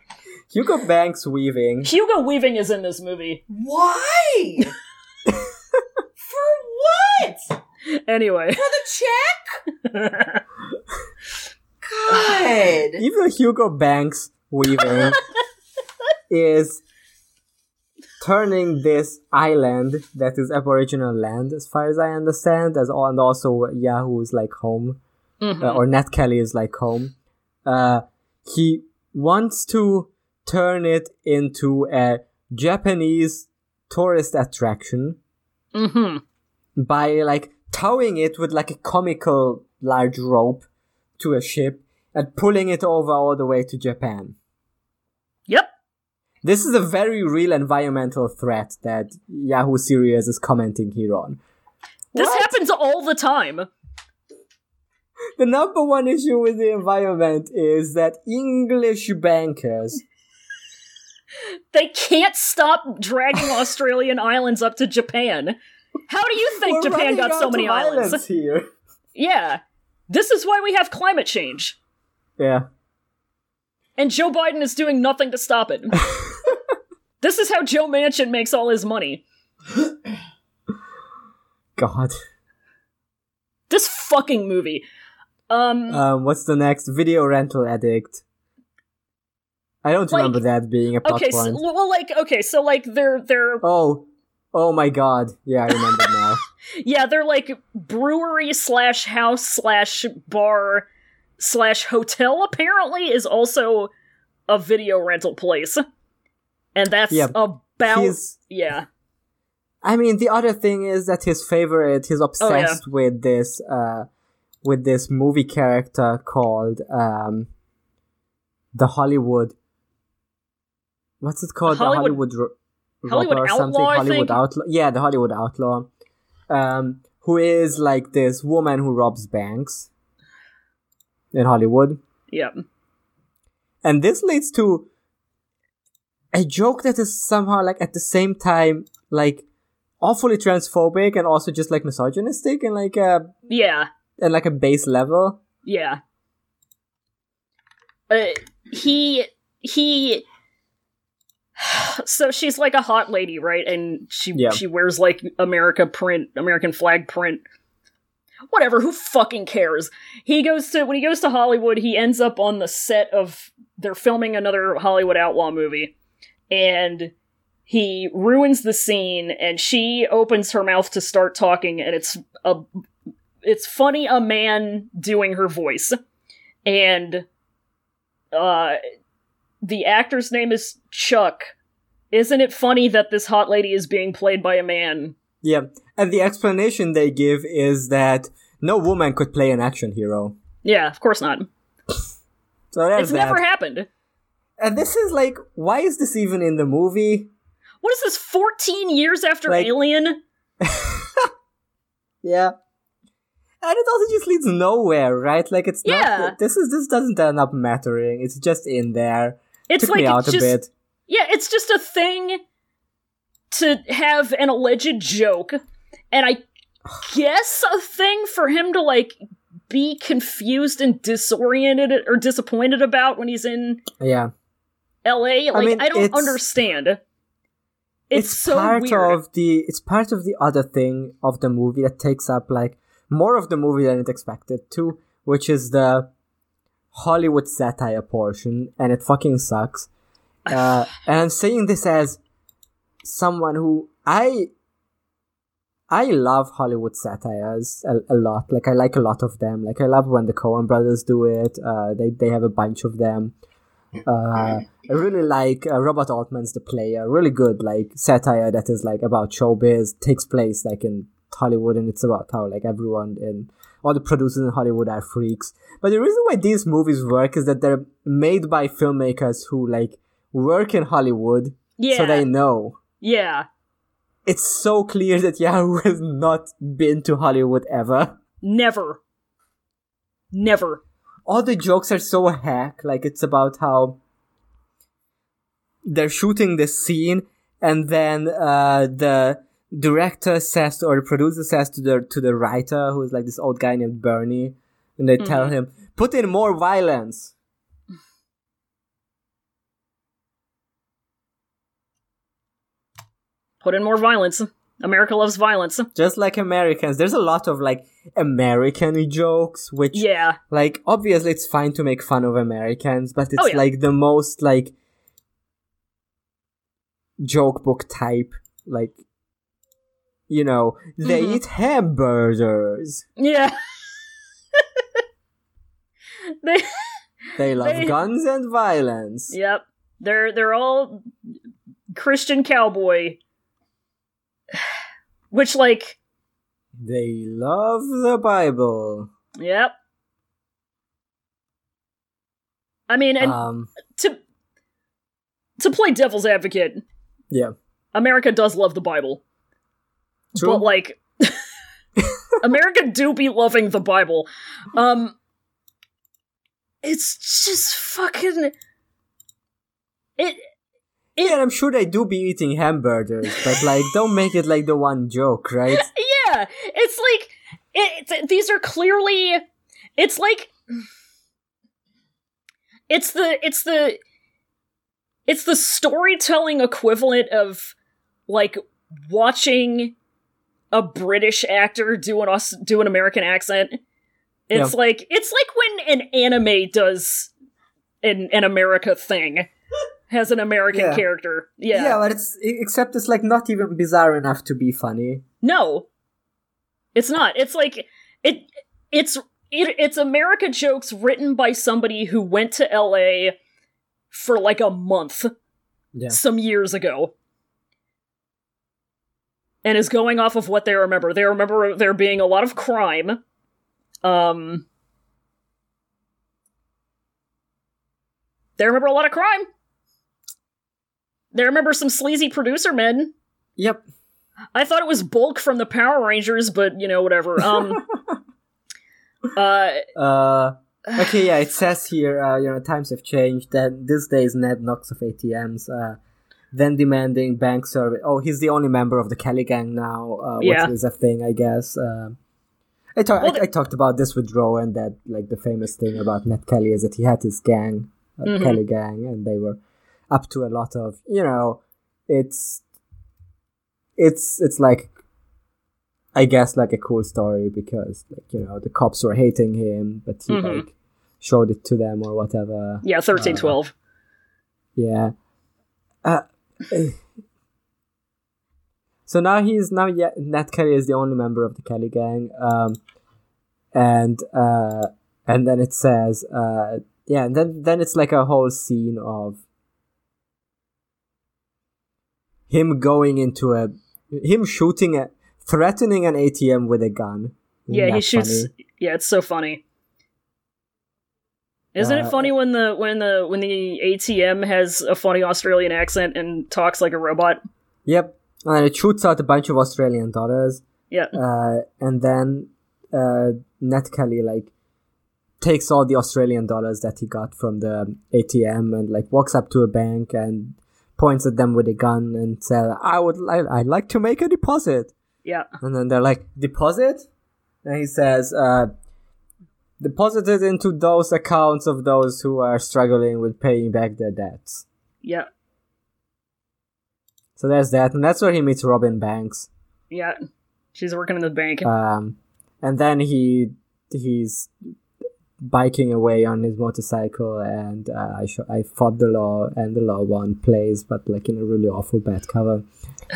Hugo Banks Weaving. Hugo Weaving is in this movie. Why? For what? Anyway, For the check? God. Even Hugo Banks weaving is turning this island that is Aboriginal land, as far as I understand, as and also Yahoo's like home, Mhm. uh, or Nat Kelly is like home. Uh, he wants to turn it into a Japanese tourist attraction Mhm. by like towing it with like a comical large rope to a ship and pulling it over all the way to Japan. This is a very real environmental threat that Yahoo Serious is commenting here on. This What? happens all the time. The number one issue with the environment is that English bankers They can't stop dragging Australian islands up to Japan. How do you think We're Japan got so many islands? here. Yeah. This is why we have climate change. Yeah. And Joe Biden is doing nothing to stop it. this is how Joe Manchin makes all his money. God. This fucking movie. Um, Um, what's the next? Video rental addict. I don't Like- remember that being a plot okay, so, well, like, okay, so, like, they're, they're, Oh, oh my god. Yeah, I remember now. yeah, they're, like, brewery slash house slash bar slash hotel, apparently, is also a video rental place. And that's Yeah, about, He's, yeah. I mean, the other thing is that his favorite, he's obsessed with this, uh, with this movie character called, um, the Hollywood. What's it called? Hollywood- the Hollywood, Hollywood or something? Outlaw, Hollywood? Outlaw. Yeah, the Hollywood Outlaw. Um, who is like this woman who robs banks in Hollywood. Yeah. And this leads to a joke that is somehow like at the same time like awfully transphobic and also just like misogynistic and like a Yeah. and like a base level. Yeah. Uh, he he so she's like a hot lady, right? And she Yeah. she wears like America print, American flag print. Whatever, who fucking cares? He goes to when he goes to Hollywood, he ends up on the set of they're filming another Hollywood outlaw movie. And he ruins the scene and she opens her mouth to start talking and it's a it's funny a man doing her voice and uh the actor's name is chuck isn't it funny that this hot lady is being played by a man Yeah. And the explanation they give is that no woman could play an action hero. yeah of course not So it's that. never happened and this is like why is this even in the movie? what is this 14 years after Like- alien Yeah. And it also just leads nowhere, right? Like it's Yeah. not this is this doesn't end up mattering. It's just in there. it's Took like me out it's a just bit. yeah it's just a thing to have an alleged joke and i guess a thing for him to like be confused and disoriented or disappointed about when he's in Yeah. LA. Like I, mean, don't it's- understand. It's, so part weird. of the it's part of the other thing of the movie that takes up like more of the movie than it expected to, which is the Hollywood satire portion, and it fucking sucks. Uh, and I'm saying this as someone who I I love Hollywood satires a, a lot. Like I like a lot of them. Like I love when the Coen brothers do it. Uh, they they have a bunch of them. Uh, I really like uh, Robert Altman's The Player. Really good, like satire that is like about showbiz. Takes place like in Hollywood, and it's about how like everyone in all the producers in Hollywood are freaks. But the reason why these movies work is that they're made by filmmakers who like work in Hollywood, yeah, so they know. yeah. It's so clear that Yahoo has not been to Hollywood ever. Never, never. All the jokes are so hack. Like it's about how they're shooting this scene, and then uh, the director says to, or the producer says to the to the writer, who's like this old guy named Bernie, and they tell him, "Put in more violence." Put in more violence. America loves violence. Just like Americans, there's a lot of like American jokes, which Yeah. like obviously it's fine to make fun of Americans, but it's Oh, yeah. like the most like joke book type, like you know, they Mhm. eat hamburgers. Yeah. they They love They- guns and violence. Yep. They're they're all Christian cowboy. Which like They love the Bible. yep. I mean and um, to to play devil's advocate, yeah, America does love the Bible. true. But like America do be loving the Bible. Um it's just fucking it yeah, and I'm sure they do be eating hamburgers, but like, don't make it like the one joke, right? yeah it's like it, these are clearly it's like it's the it's the it's the storytelling equivalent of like watching a british actor do an do an american accent. It's like it's like when an anime does an an america thing has an american Yeah. character yeah Yeah, but it's except it's like not even bizarre enough to be funny. No, it's not. It's like it. It's it, it's America jokes written by somebody who went to L.A. for like a month Yeah. some years ago, and is going off of what they remember. They remember there being a lot of crime. Um, they remember a lot of crime. They remember some sleazy producer men. Yep. I thought it was Bulk from the Power Rangers, but you know, whatever. Um, uh, Uh, okay, yeah, it says here, uh, you know, times have changed. That these days, Ned knocks off ATMs, uh, then demanding bank service. Oh, he's the only member of the Kelly gang now, uh, which Yeah. is a thing, I guess. Uh, I, talk- Well, I, I talked about this with Rowan, that, like, the famous thing about Ned Kelly is that he had his gang, uh, Mhm. Kelly gang, and they were up to a lot of, you know, it's, it's, it's like, I guess like a cool story because like you know the cops were hating him, but he Mhm. like showed it to them or whatever. yeah, thirteen twelve. Yeah. Uh, so now he's now yeah Nat Kelly is the only member of the Kelly gang. Um, and uh, and then it says uh, yeah, and then then it's like a whole scene of him going into a him shooting a threatening an ATM with a gun. Isn't Yeah, he shoots. funny? Yeah, it's so funny. Isn't Uh, it funny when the when the when the ATM has a funny Australian accent and talks like a robot? Yep. And it shoots out a bunch of Australian dollars. Yeah, uh, and then uh, Ned Kelly like takes all the Australian dollars that he got from the ATM and like walks up to a bank and points at them with a gun and says, "I would like I'd like to make a deposit." yeah, And then they're like, "Deposit?" And he says, uh, "Deposited into those accounts of those who are struggling with paying back their debts." yeah, So there's that, and that's where he meets Robin Banks. yeah. She's working in the bank. um, and then he he's biking away on his motorcycle, and uh, I sh- I fought the law, and the law won plays, but like in a really awful bad cover.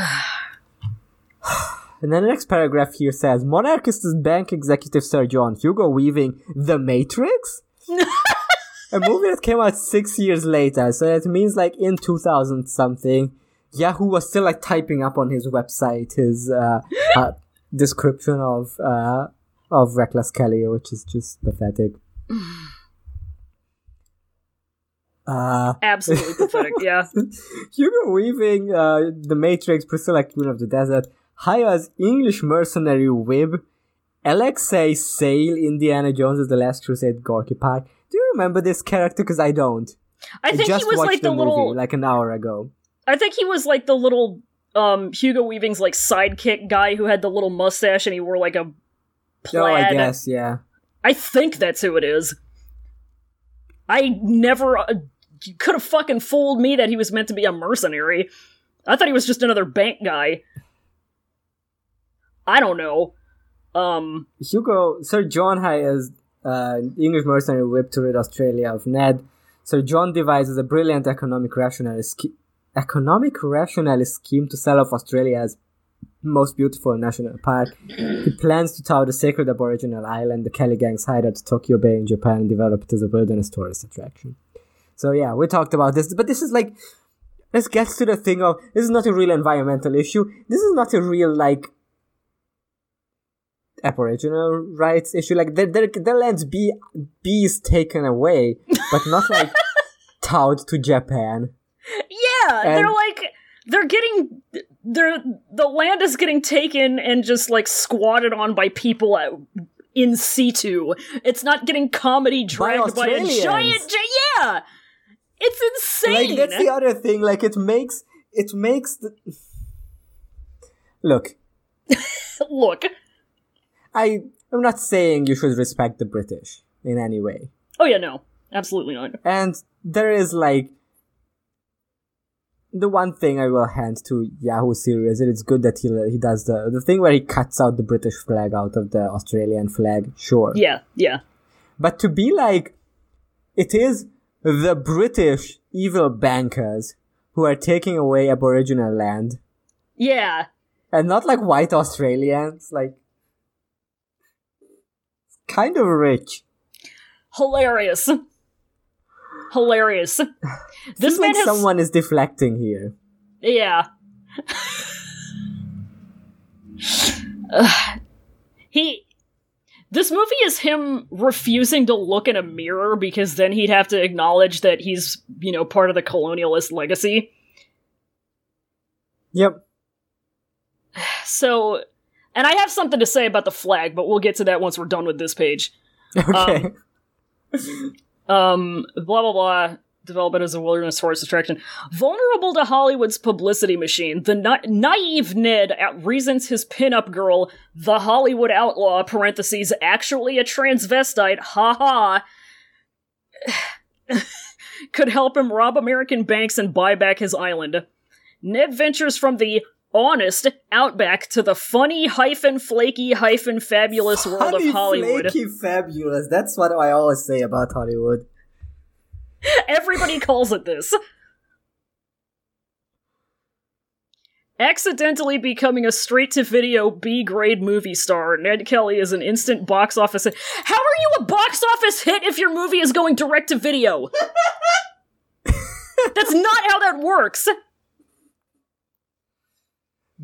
and then the next paragraph here says, "Monarchist bank executive Sir John Hugo Weaving, The Matrix." a movie that came out six years later, so that means like in 2000 something, Yahoo was still like typing up on his website his uh, uh, description of uh, of Reckless Kelly, which is just pathetic. Uh, Absolutely pathetic. Yeah, Hugo Weaving, uh, the Matrix, Priscilla Queen of the Desert, hires English mercenary Wib, Alexei Sayle, Indiana Jones is the Last Crusade, Gorky Park. Do you remember this character? Because I don't. I think just he was like the, movie little. like an hour ago. I think he was like the little um Hugo Weaving's like sidekick guy who had the little mustache and he wore like a plaid. Oh, I guess, yeah. I think that's who it is. I never uh, could have fucking fooled me that he was meant to be a mercenary. I thought he was just another bank guy. I don't know. Um, Hugo, Sir John hires uh, English mercenary Wib to rid Australia of Ned. Sir John devises a brilliant economic rationalist, sch- economic rationalist scheme to sell off Australia's most beautiful national park. he plans to tow the sacred Aboriginal island, the Kelly Gang's hideout to Tokyo Bay in Japan, and develop it as a wilderness tourist attraction. So yeah, we talked about this, but this is like, let's get to the thing of this is not a real environmental issue. This is not a real like Aboriginal rights issue. Like their their, their lands be bees taken away, but not like towed to Japan. yeah, And- they're like they're getting they're the land is getting taken and just like squatted on by people at, in situ. It's not getting comedy dragged by, a giant. gi- Yeah, it's insane. Like that's the other thing. Like it makes it makes the look. Look, I I'm not saying you should respect the British in any way, oh yeah, no, absolutely not. and there is like the one thing I will hand to Yahoo Serious. It is good that he he does the the thing where he cuts out the British flag out of the Australian flag. Sure, Yeah, yeah, But to be like, it is the British evil bankers who are taking away Aboriginal land, yeah. and not like white Australians. Like, kind of rich. Hilarious, hilarious. This man like has someone is deflecting here. Yeah. He. This movie is him refusing to look in a mirror because then he'd have to acknowledge that he's, you know, part of the colonialist legacy. Yep. So, and I have something to say about the flag, but we'll get to that once we're done with this page. Okay. Um, Um, blah blah blah. Develop it as a wilderness tourist attraction. Vulnerable to Hollywood's publicity machine, the na- naive Ned reasons his pinup girl, the Hollywood outlaw (parentheses actually a transvestite), ha ha, could help him rob American banks and buy back his island. Ned ventures from the honest outback to the funny hyphen flaky hyphen fabulous world of Hollywood. flaky, fabulous. That's what I always say about Hollywood. Everybody calls it this. Accidentally becoming a straight to video B grade movie star, Ned Kelly is an instant box office hit. How are you a box office hit if your movie is going direct to video? That's not how that works.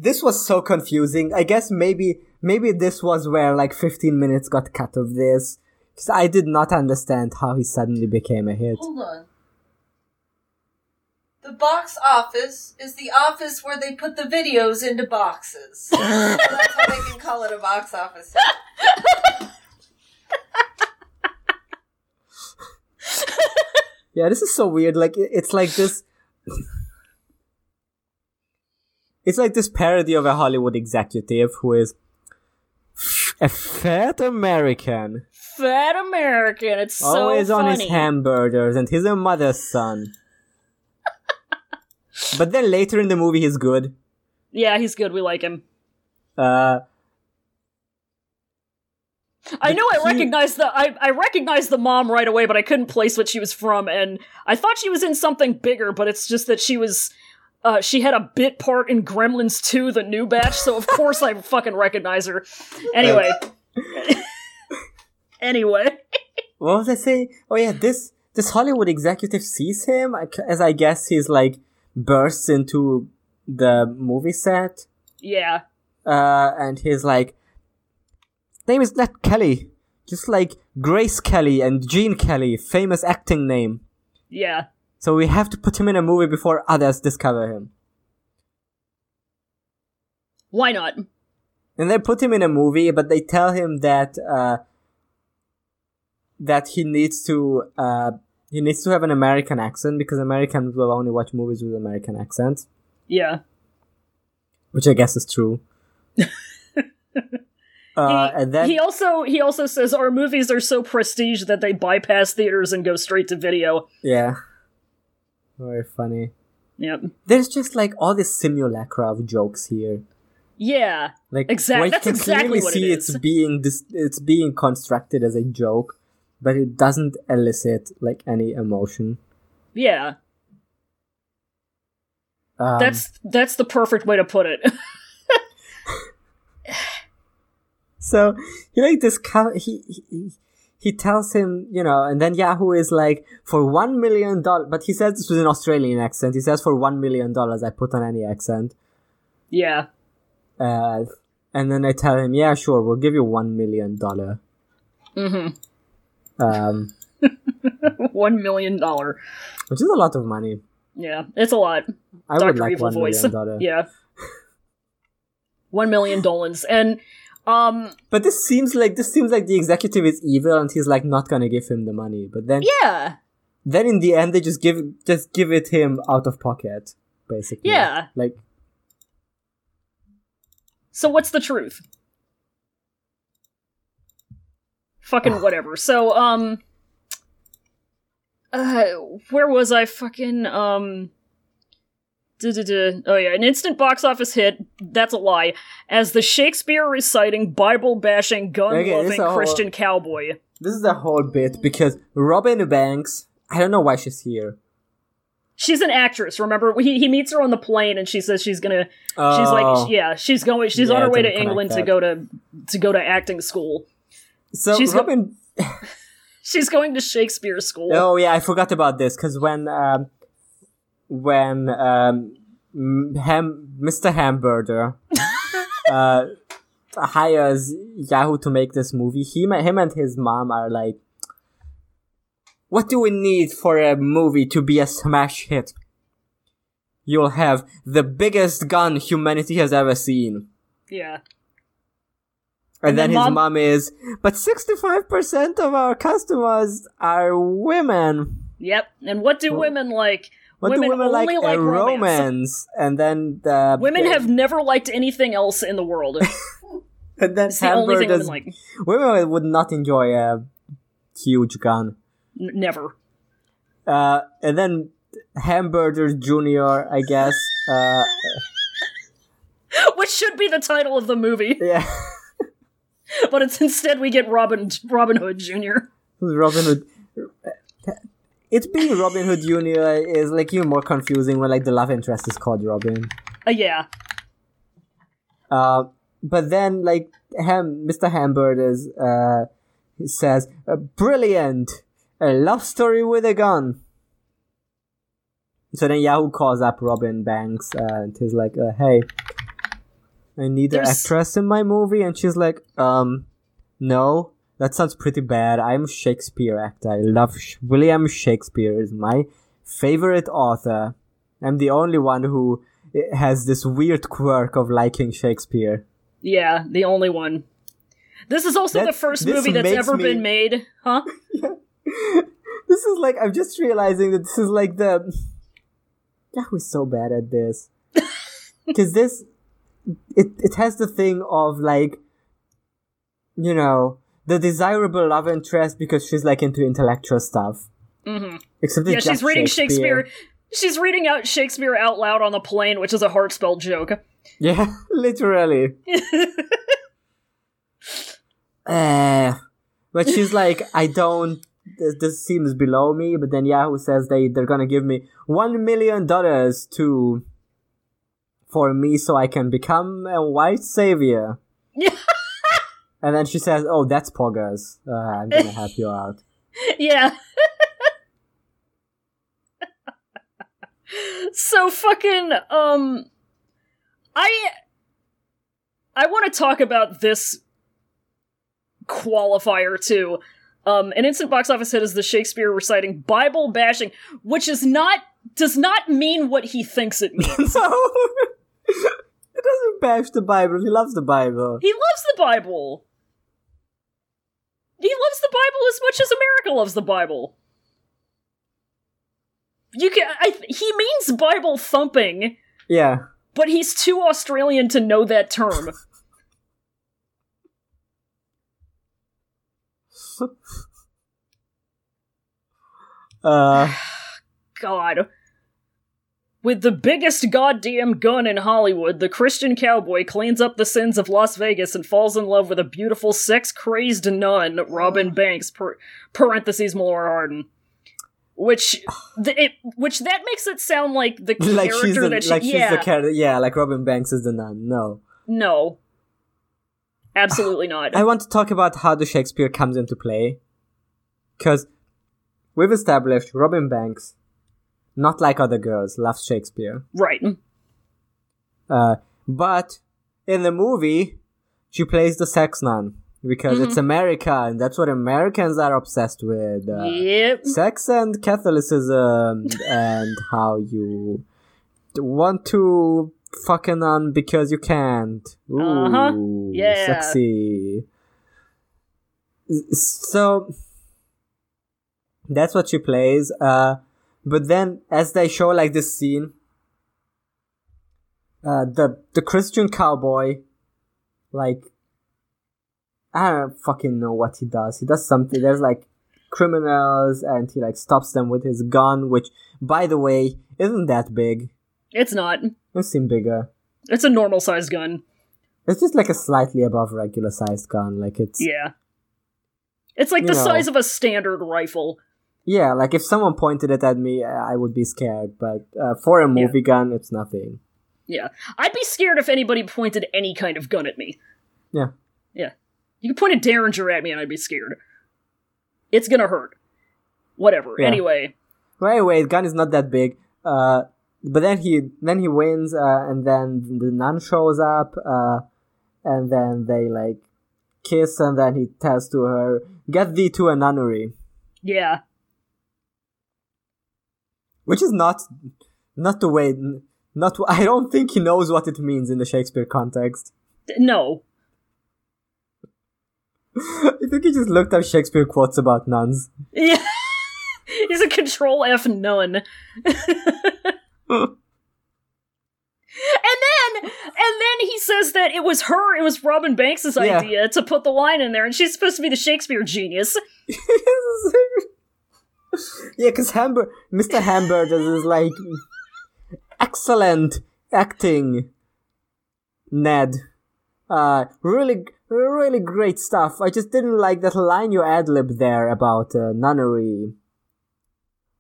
This was so confusing. I guess maybe maybe this was where like 15 minutes got cut of this. Because I did not understand how he suddenly became a hit. Hold on. The box office is the office where they put the videos into boxes. so that's how they can call it a box office. Yeah, this is so weird. Like it's like this. It's like this parody of a Hollywood executive who is a fat American, Fat American, it's so always on his hamburgers, and he's a mother's son. but then later in the movie, he's good. yeah, he's good. We like him. Uh, I know I recognized the I, I recognized the mom right away, but I couldn't place what she was from, and I thought she was in something bigger, but it's just that she was uh, she had a bit part in Gremlins 2, the new batch, so of course I fucking recognize her. Anyway. anyway. what was I saying? Oh yeah, this this Hollywood executive sees him as I guess he's like bursts into the movie set. Yeah. uh, and he's like, name is not Kelly, just like Grace Kelly and Gene Kelly, famous acting name. Yeah. So we have to put him in a movie before others discover him. Why not? And they put him in a movie, but they tell him that uh, that he needs to uh, he needs to have an American accent because Americans will only watch movies with American accents, Yeah. which I guess is true. uh, he, and then he also he also says our movies are so prestige that they bypass theaters and go straight to video. yeah, very funny. Yep. There's just like all this simulacra of jokes here. Yeah. Like Exact- where you that's can exactly clearly what see is. it's being dis- it's being constructed as a joke, but it doesn't elicit like any emotion. Yeah. Um, That's that's the perfect way to put it. So he like this he, he he tells him, you know, and then Yahoo is like, for one million dollars, but he says this with an Australian accent. He says, for one million dollars, I put on any accent. yeah. Uh, and then I tell him, yeah, sure, we'll give you one million dollar. Mm-hmm. Um, One million dollar. which is a lot of money. Yeah, it's a lot. I Dr. would like Evil one voice. million dollar. yeah. One million dolans. And um But this seems like this seems like the executive is evil, and he's like not gonna give him the money. But then, yeah. then in the end, they just give just give it him out of pocket, basically. Yeah. Like So what's the truth? Fucking whatever. So um uh where was I fucking um duh-duh-duh. Oh yeah, an instant box office hit. That's a lie. As the Shakespeare reciting, Bible bashing, gun loving is a whole- Christian cowboy. this is a whole bit because Robin Banks. I don't know why she's here. She's an actress. Remember, he he meets her on the plane, and she says she's gonna. She's Oh. like, yeah, she's going. She's Yeah, on her way to England to go to to go to acting school. So she's go- Robin. She's going to Shakespeare school. Oh yeah, I forgot about this because when um, when um, Ham Mr. Hamburger uh, hires Yahoo to make this movie, he him and his mom are like, "What do we need for a movie to be a smash hit? You'll have the biggest gun humanity has ever seen." Yeah. And, And then, then his mom- mom is, but 65% of our customers are women. Yep. And what do women like? What women do women like? only like a romance. romance. And then the Women have never liked anything else in the world. and then It's the only thing women like. women would not enjoy a huge gun. N- never. Uh, and then Hamburger Junior, I guess. Uh, Which should be the title of the movie, yeah, but it's instead we get Robin Robin Hood Jr. Robin Hood. It's being Robin Hood Junior is like even more confusing when like the love interest is called Robin. Uh, yeah. Uh, but then, like, Ham, Mr. Hambird is, uh, says, uh, brilliant! A love story with a gun! So then Yahoo calls up Robin Banks, uh, and he's like, uh, hey, I need an actress in my movie, and she's like, um, no, that sounds pretty bad. I'm Shakespeare actor. I love Sh- William Shakespeare is my favorite author. I'm the only one who eh, has this weird quirk of liking Shakespeare. Yeah, the only one. This is also the first movie that's ever me- been made, huh? This is like I'm just realizing that this is like the Yahoo's so bad at this because this it it has the thing of like you know the desirable love interest because she's like into intellectual stuff. hmm Except Yeah, she's reading Shakespeare. She's reading out Shakespeare out loud on the plane, which is a hard spell joke. Yeah, literally. uh, but she's like, I don't. This, this seems below me. But then Yahoo says they they're gonna give me one million dollars to for me so I can become a white savior. And then she says, "Oh, that's poggers. Uh, I'm gonna help you out." yeah. so fucking um I I want to talk about this qualifier too. Um an instant box office hit is the Shakespeare reciting Bible bashing, which is not does not mean what he thinks it means. so it doesn't bash the Bible. He loves the Bible. he loves the Bible. He loves the Bible as much as America loves the Bible. You can I he means Bible thumping. Yeah. but he's too Australian to know that term. Uh. God. With the biggest goddamn gun in Hollywood, the Christian cowboy cleans up the sins of Las Vegas and falls in love with a beautiful, sex crazed nun, Robin Banks, per- parentheses Melora Hardin. Which, th- it, which that makes it sound like the character like she's the, that she, like she's yeah, the character. Yeah, like Robin Banks is the nun. No, no, absolutely not. I want to talk about how the Shakespeare comes into play, because we've established Robin Banks, not like other girls, loves Shakespeare. right. Uh, but in the movie, she plays the sex nun because it's America, and that's what Americans are obsessed with. Uh, yep. sex and Catholicism and how you want to fuck a nun because you can't. Ooh, Uh-huh. Yeah. sexy. So that's what she plays. Uh, but then as they show like this scene, uh, the the Christian cowboy, like I don't fucking know what he does. He does something. There's like criminals, and he like stops them with his gun, which, by the way, isn't that big. It's not. It seems bigger. It's a normal sized gun. It's just like a slightly above regular sized gun. Like it's Yeah. It's like the know. size of a standard rifle. Yeah. Like if someone pointed it at me, I would be scared. But uh, for a movie gun, it's nothing. Yeah. I'd be scared if anybody pointed any kind of gun at me. Yeah. Yeah. You could point a Derringer at me and I'd be scared. It's gonna hurt. Whatever. Yeah. Anyway. Well, anyway, the gun is not that big. Uh, but then he then he wins, uh, and then the nun shows up, uh, and then they like kiss, and then he tells to her, "Get thee to a nunnery," Yeah. Which is not not the way. Not I don't think he knows what it means in the Shakespeare context. No. I think he just looked up Shakespeare quotes about nuns. Yeah. He's a control F nun. And then, and then he says that it was her, it was Robin Banks's Yeah. idea to put the line in there, and she's supposed to be the Shakespeare genius. Yeah, because Hamburg, Mr. Hamburger is like excellent acting. Ned, uh, really, really great stuff. I just didn't like that line you ad lib there about uh, nunnery.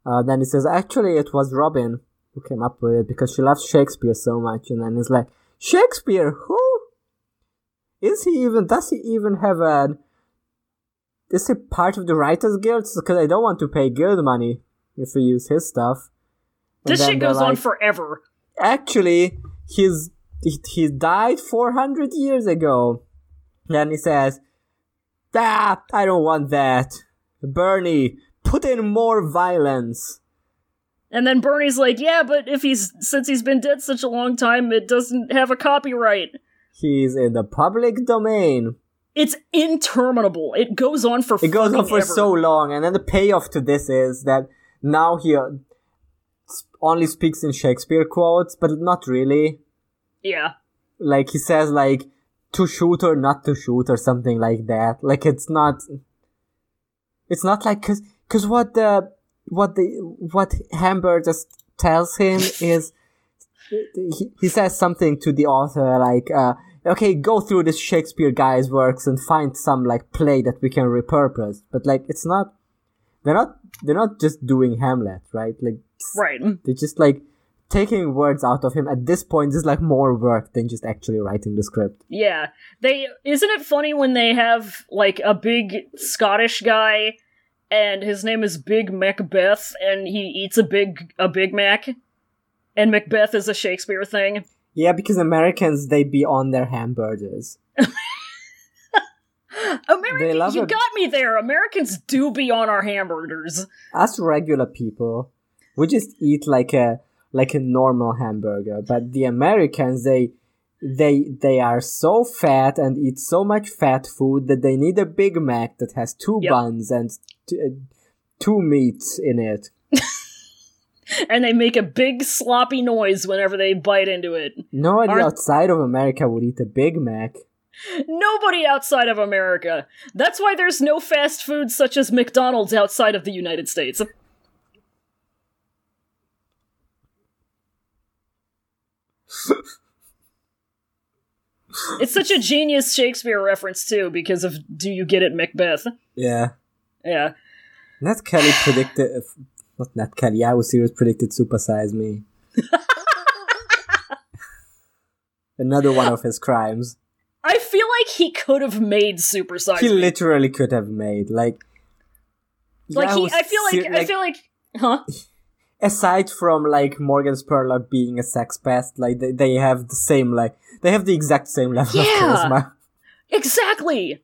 Uh, then he says, actually, it was Robin who came up with it because she loves Shakespeare so much. And then he's like, Shakespeare, who? Is he even, does he even have a, is he part of the Writers Guild? Because I don't want to pay guild money if we use his stuff. And This shit goes on forever. Actually, he's, he, he died 400 years ago. Then he says, Ah, I don't want that. Bernie, put in more violence. And then Bernie's like, yeah, but if he's, since he's been dead such a long time, it doesn't have a copyright. He's in the public domain. It's interminable. It goes on for It goes on for ever. so long, and then the payoff to this is that now he uh, only speaks in Shakespeare quotes, but not really. Yeah. Like he says, like to shoot or not to shoot or something like that. Like it's not. It's not like cause, cause what the what the what Hamburg just tells him is he, he says something to the author like uh okay go through this shakespeare guy's works and find some like play that we can repurpose but like it's not they're not they're not just doing hamlet right like Right. they're just like taking words out of him at this point is like more work than just actually writing the script Yeah. They isn't it funny when they have like a big Scottish guy and his name is Big Macbeth and he eats a big a Big Mac and Macbeth is a Shakespeare thing. Yeah because americans they be on their hamburgers American you it. got me there. Americans do be on our hamburgers. us regular people we just eat like a like a normal hamburger but the americans they they they are so fat and eat so much fat food that they need a big mac that has two Yep. buns and t- uh, two meats in it and they make a big sloppy noise whenever they bite into it. Nobody Aren't... outside of America would eat a Big Mac. Nobody outside of America. That's why there's no fast food such as McDonald's outside of the United States. it's such a genius Shakespeare reference too, because of "Do you get it, Macbeth?" Yeah, yeah. Not that's Kelly predicted not Nat Kelly, Yahoo Serious predicted Supersize Me. Another one of his crimes. I feel like he could have made Super Size He Me. literally could have made like. like he, I feel like, Ser- I feel like, huh? aside from like Morgan Spurlock being a sex pest, like they, they have the same like they have the exact same level of Yeah. charisma. Exactly.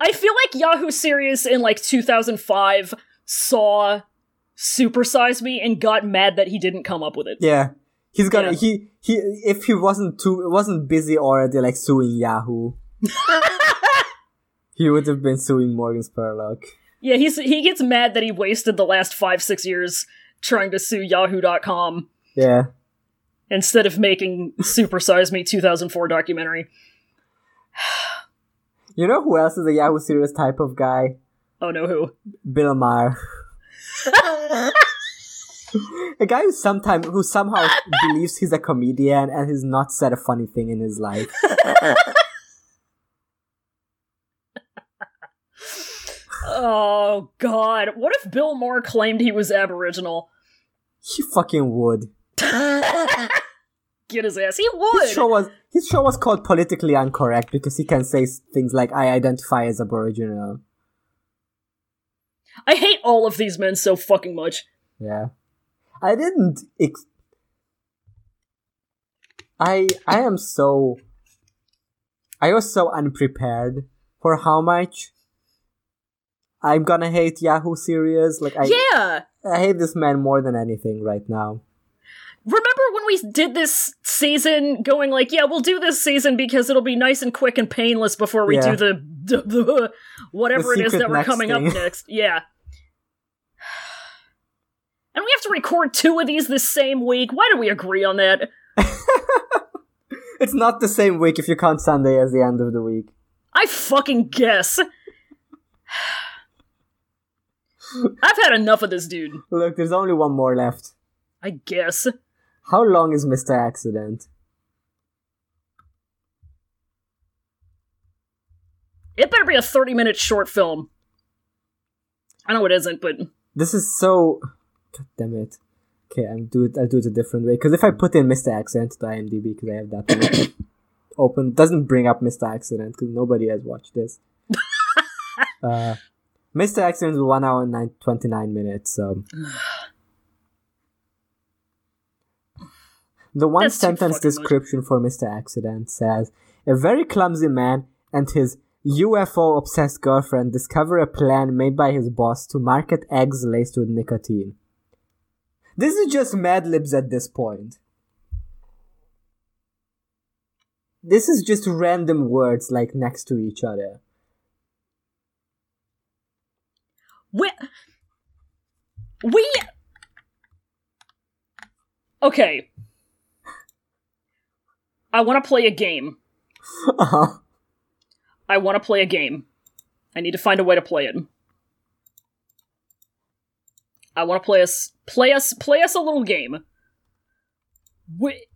I feel like Yahoo Serious in like 2005 saw Super Size Me and got mad that he didn't come up with it. Yeah. He's gonna Yeah. he he if he wasn't too wasn't busy already like suing Yahoo. he would have been suing Morgan Spurlock. Yeah, he's he gets mad that he wasted the last five six years trying to sue Yahoo.com Yeah. instead of making Super Size Me 2004 documentary. You know who else is a Yahoo Serious type of guy? Oh no, who? Bill Maher. a guy who sometime who somehow believes he's a comedian and has not said a funny thing in his life. Oh god, what if Bill Maher claimed he was Aboriginal? He fucking would. Get his ass. He would. His show was his show was called politically incorrect because he can say things like "I identify as Aboriginal." I hate all of these men so fucking much. Yeah, I didn't. Ex- I I am so. I was so unprepared for how much I'm gonna hate Yahoo Serious. Like I, yeah. I hate this man more than anything right now. Remember we did this season going like, yeah, we'll do this season because it'll be nice and quick and painless before we Yeah. do the, the, the whatever The it is that we're coming up next. Yeah. And we have to record two of these this same week. Why do we agree on that? It's not the same week if you count Sunday as the end of the week. I fucking guess. I've had enough of this dude. Look, there's only one more left. I guess. How long is Mr. Accident? It better be a 30 minute short film. I know it isn't, but This is so. God damn it. Okay, I'm do it. I'll do it a different way. Because if I put in Mr. Accident to IMDb, because I have that open, doesn't bring up Mr. Accident because nobody has watched this. uh, Mr. Accident is one hour and nine, 29 minutes. So. The one That's sentence much. description for Mr. Accident says A very clumsy man and his UFO obsessed girlfriend discover a plan made by his boss to market eggs laced with nicotine. This is just Mad Libs at this point. This is just random words like next to each other. we we okay. I want to play a game. Uh-huh. I want to play a game. I need to find a way to play it. I want to play us play us play us a little game. We,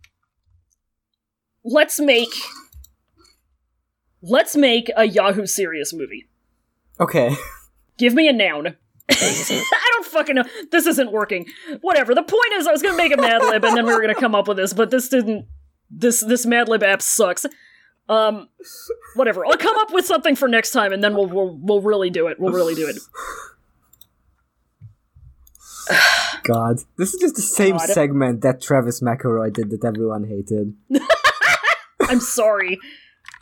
let's make let's make a Yahoo Serious movie. Okay. Give me a noun. I don't fucking know. This isn't working. Whatever. The point is, I was gonna make a Mad Lib, and then we were gonna come up with this, but this didn't. This this Mad Lib app sucks. Um, whatever. I'll come up with something for next time, and then we'll we'll, we'll really do it. We'll really do it. God. This is just the same God. segment that Travis McElroy did that everyone hated. I'm sorry.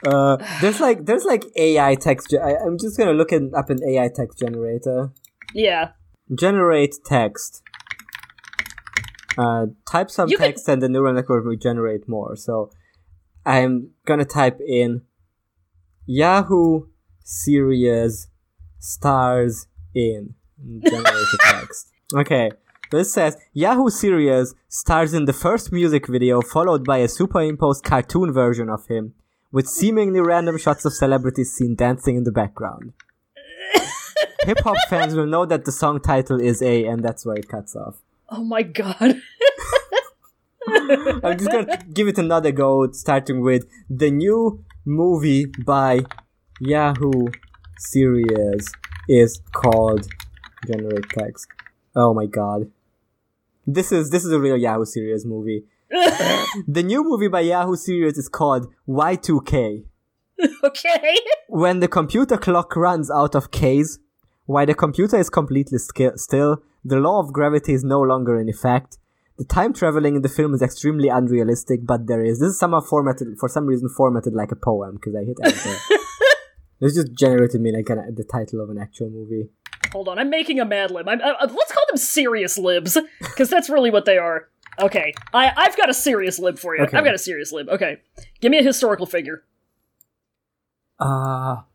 Uh, there's like there's like AI text. Ge- I, I'm just gonna look it up an AI text generator. Yeah. Generate text. Uh, type some You text and the neural network will generate more. So I'm gonna type in Yahoo Serious stars in generate text. Okay. This says Yahoo Serious stars in the first music video, followed by a superimposed cartoon version of him, with seemingly random shots of celebrities seen dancing in the background. Hip hop fans will know that the song title is A, and that's where it cuts off. Oh my god. I'm just gonna give it another go, starting with the new movie by Yahoo Serious is called Generate Text. Oh my god. This is this is a real Yahoo Serious movie. the new movie by Yahoo Serious is called Y2K. okay. When the computer clock runs out of Ks, while the computer is completely ski- still, the law of gravity is no longer in effect. The time traveling in the film is extremely unrealistic, but there is. This is somehow formatted, for some reason, formatted like a poem, because I hit enter. this just generated me like an, the title of an actual movie. Hold on, I'm making a Mad Lib. I'm, uh, uh, let's call them serious libs, because that's really what they are. Okay, I, I've got a serious lib for you. Okay. I've got a serious lib. Okay, give me a historical figure. Ah.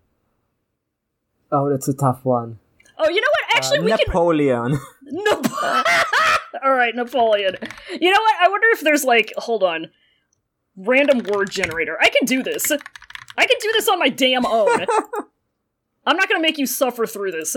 oh, that's a tough one. Oh, you know what? Actually, Uh, we can. Napoleon. Nap- All right, Napoleon. You know what? I wonder if there's like, hold on, random word generator. I can do this. I can do this on my damn own. I'm not gonna make you suffer through this.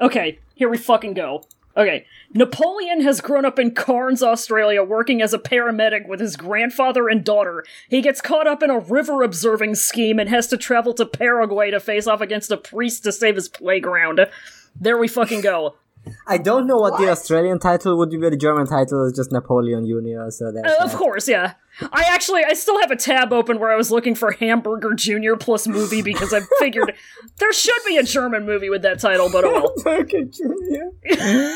Okay, here we fucking go. Okay, Napoleon has grown up in Cairns, Australia, working as a paramedic with his grandfather and daughter. He gets caught up in a river observing scheme and has to travel to Paraguay to face off against a priest to save his playground. There we fucking go. I don't know what, the Australian title would be, but the German title is just Napoleon Junior. So that's Uh, of course, yeah. I actually, I still have a tab open where I was looking for Hamburger Junior plus movie because I figured there should be a German movie with that title, but oh well. Hamburger Junior.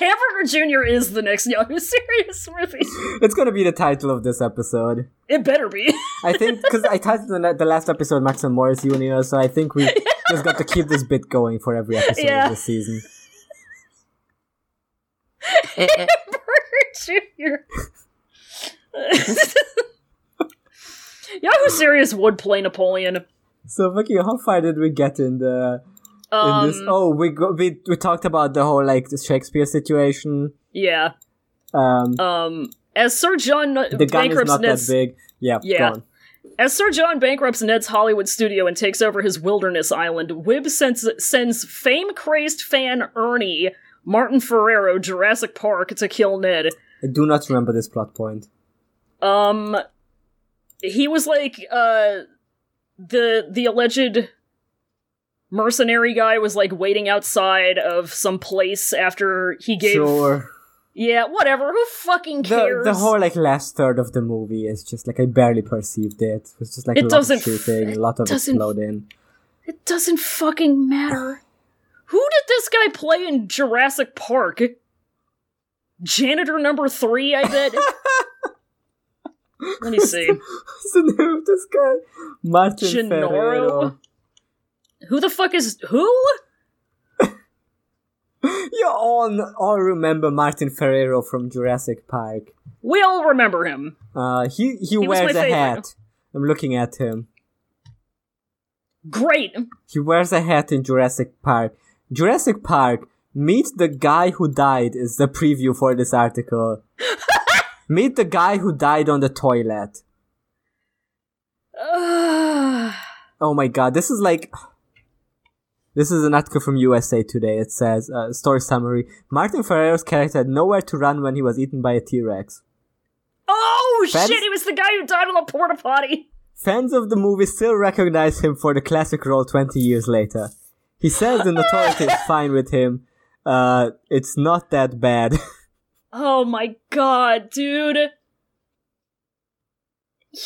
Hamburger Junior is the next Yahoo Serious movie. It's gonna be the title of this episode. It better be. I think because I titled the, the last episode Max and Morris Junior, so I think we just got to keep this bit going for every episode Yeah. of this season. Junior. Yahoo Serious would play Napoleon. So Vicky, how far did we get in the in Um, this? Oh, we go, we we talked about the whole like the Shakespeare situation. yeah. Um, Um, as Sir John the gun is not that big. Yeah, Yeah. As Sir John bankrupts Ned's Hollywood studio and takes over his wilderness island, Wib sends, sends fame crazed fan Ernie, Martin Ferrero, Jurassic Park to kill Ned. I do not remember this plot point. Um, he was like, uh, the, the alleged mercenary guy was like waiting outside of some place after he gave. Sure. Yeah, whatever, who fucking The cares? the whole like last third of the movie is just like I barely perceived it. It was just like It a lot of shooting, a lot of exploding. It doesn't fucking matter. Who did this guy play in Jurassic Park? Janitor number three, I bet. Let me see. What's the name of this guy? Martin Gennaro? Ferrero. Who the fuck is who? You all all remember Martin Ferrero from Jurassic Park. We all remember him. Uh, he he, was wears a favorite. hat. I'm looking at him. Great. He wears a hat in Jurassic Park. Jurassic Park. Meet the guy who died is the preview for this article. Meet the guy who died on the toilet. Oh my god, this is like. This is an article from USA Today. It says, uh, story summary Martin Ferrero's character had nowhere to run when he was eaten by a T Rex. oh Fans- shit! He was the guy who died on the porta potty. Fans of the movie still recognize him for the classic role 20 years later. He says the notoriety is fine with him. Uh, it's not that bad. Oh my god, dude.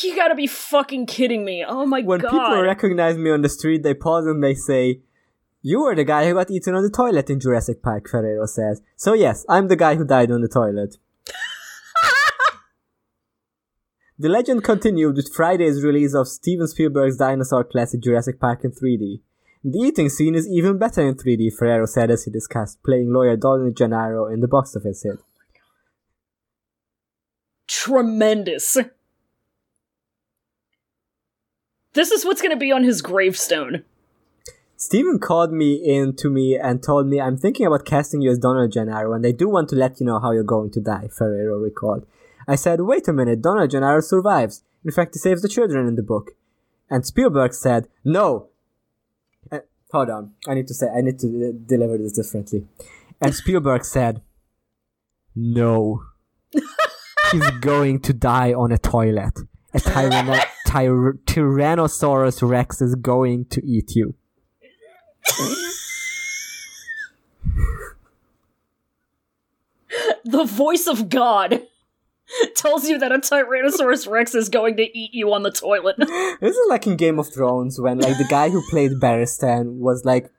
You gotta be fucking kidding me. Oh my when god. When people recognize me on the street, they pause and they say, You were the guy who got eaten on the toilet in Jurassic Park, Ferrero says. So yes, I'm the guy who died on the toilet. the legend continued with Friday's release of Steven Spielberg's dinosaur classic Jurassic Park in 3D. The eating scene is even better in 3D, Ferrero said as he discussed playing lawyer Donald Gennaro in the box office hit. Tremendous. This is what's gonna be on his gravestone. Steven called me in to me and told me I'm thinking about casting you as Donald Gennaro and I do want to let you know how you're going to die, Ferrero recalled. I said, wait a minute, Donald Gennaro survives. In fact, he saves the children in the book. And Spielberg said, no. Uh, hold on, I need to say, I need to uh, deliver this differently. And Spielberg said, no. He's going to die on a toilet. A tyranno- tyr- Tyrannosaurus Rex is going to eat you. The voice of God tells you that a Tyrannosaurus Rex is going to eat you on the toilet. This is like in Game of Thrones when like the guy who played Barristan was like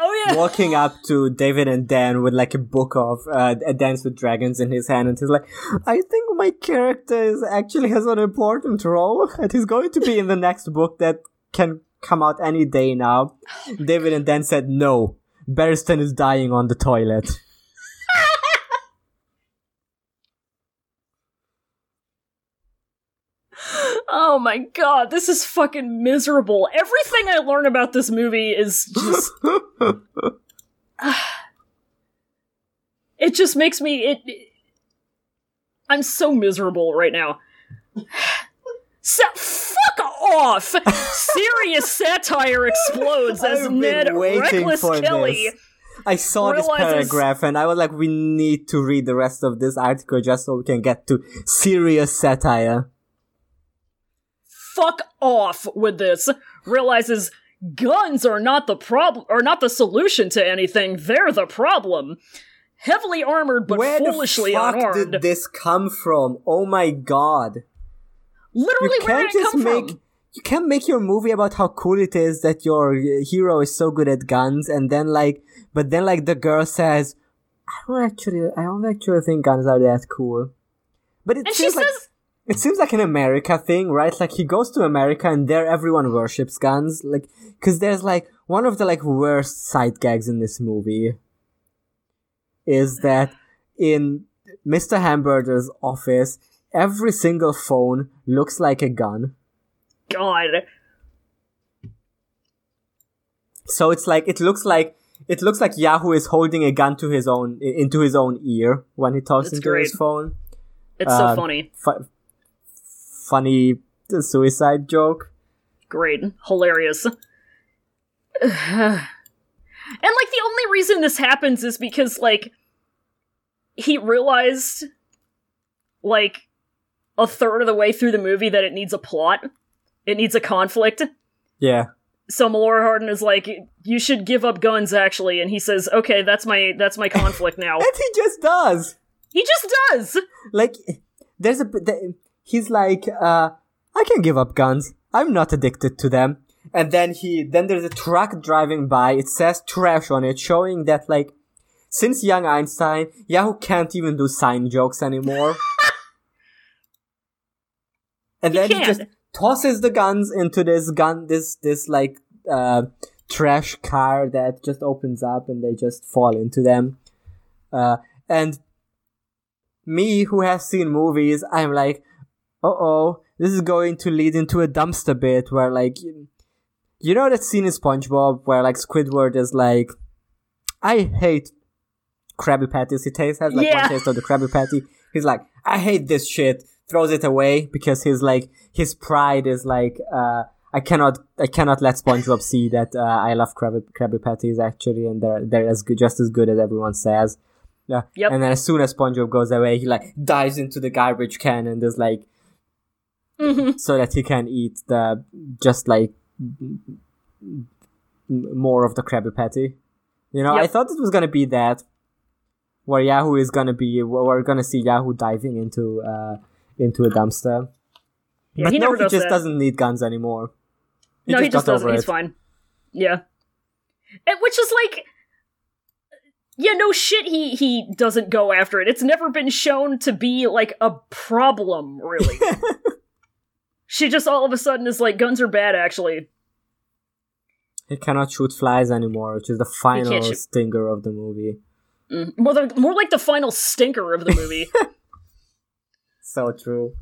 Oh yeah. walking up to David and Dan with like a book of uh, a Dance with Dragons in his hand, and he's like, "I think my character is actually has an important role, and he's going to be in the next book that can come out any day now." David and Dan said, "No, Barristan is dying on the toilet." Oh my god, this is fucking miserable. Everything I learn about this movie is just it just makes me it I'm so miserable right now. Fuck off! Serious satire explodes as Ned Reckless for Kelly. this. I saw this realizes- paragraph and I was like, we need to read the rest of this article just so we can get to serious satire. fuck off with this realizes guns are not the problem are not the solution to anything they're the problem heavily armored but Where foolishly the fuck unarmed did this come from? Oh my god. Literally you can't just come make from? you can't make your movie about how cool it is that your hero is so good at guns and then like but then like the girl says i don't actually i don't actually think guns are that cool. But it and seems like says it seems like an america thing right? Like he goes to america and there everyone worships guns like because there's like one of the like worst side gags in this movie is that in mr hamburger's office every single phone looks like a gun. God. So it's like it looks like it looks like Yahoo is holding a gun to his own into his own ear when he talks into his phone. it's Uh, so funny. Fu- funny suicide joke. great. Hilarious. And like the only reason this happens is because like he realized like a third of the way through the movie that it needs a plot it needs a conflict Yeah. so Melora Hardin is like, "You should give up guns." Actually, and he says, "Okay, that's my that's my conflict now." And he just does. he just does. Like there's a the, he's like uh I can give up guns. I'm not addicted to them. And then he then there's a truck driving by. It says trash on it showing that like since young Einstein, Yahoo can't even do sign jokes anymore. and then he just tosses the guns into this gun this this like uh trash car that just opens up and they just fall into them. Uh and me who has seen movies, I'm like, uh oh, this is going to lead into a dumpster bit where like you, you know that scene in SpongeBob where like Squidward is like I hate Krabby Patties. He tastes has like Yeah. one taste of the Krabby Patty. He's like, I hate this shit. Throws it away because his like his pride is like uh I cannot I cannot let SpongeBob see that uh, I love Krabby Krabby Patties actually and they're they're as good just as good as everyone says. Yeah. Yep. And then as soon as SpongeBob goes away, he like dives into the garbage can and is like Mhm. so that he can eat the just like more of the Krabby Patty. You know, I thought it was gonna be that where Yahoo is gonna be we're gonna see Yahoo diving into uh into a dumpster. Yeah, but he no, never he does just that. doesn't need guns anymore. no, he just just doesn't. He's it. fine. Yeah, and, which is like, yeah, no shit. He he doesn't go after it. It's never been shown to be like a problem, really. she just all of a sudden is like, guns are bad. Actually, He cannot shoot flies anymore, which is the final stinger of the movie. mm. more the, more like the final stinker of the movie. So true.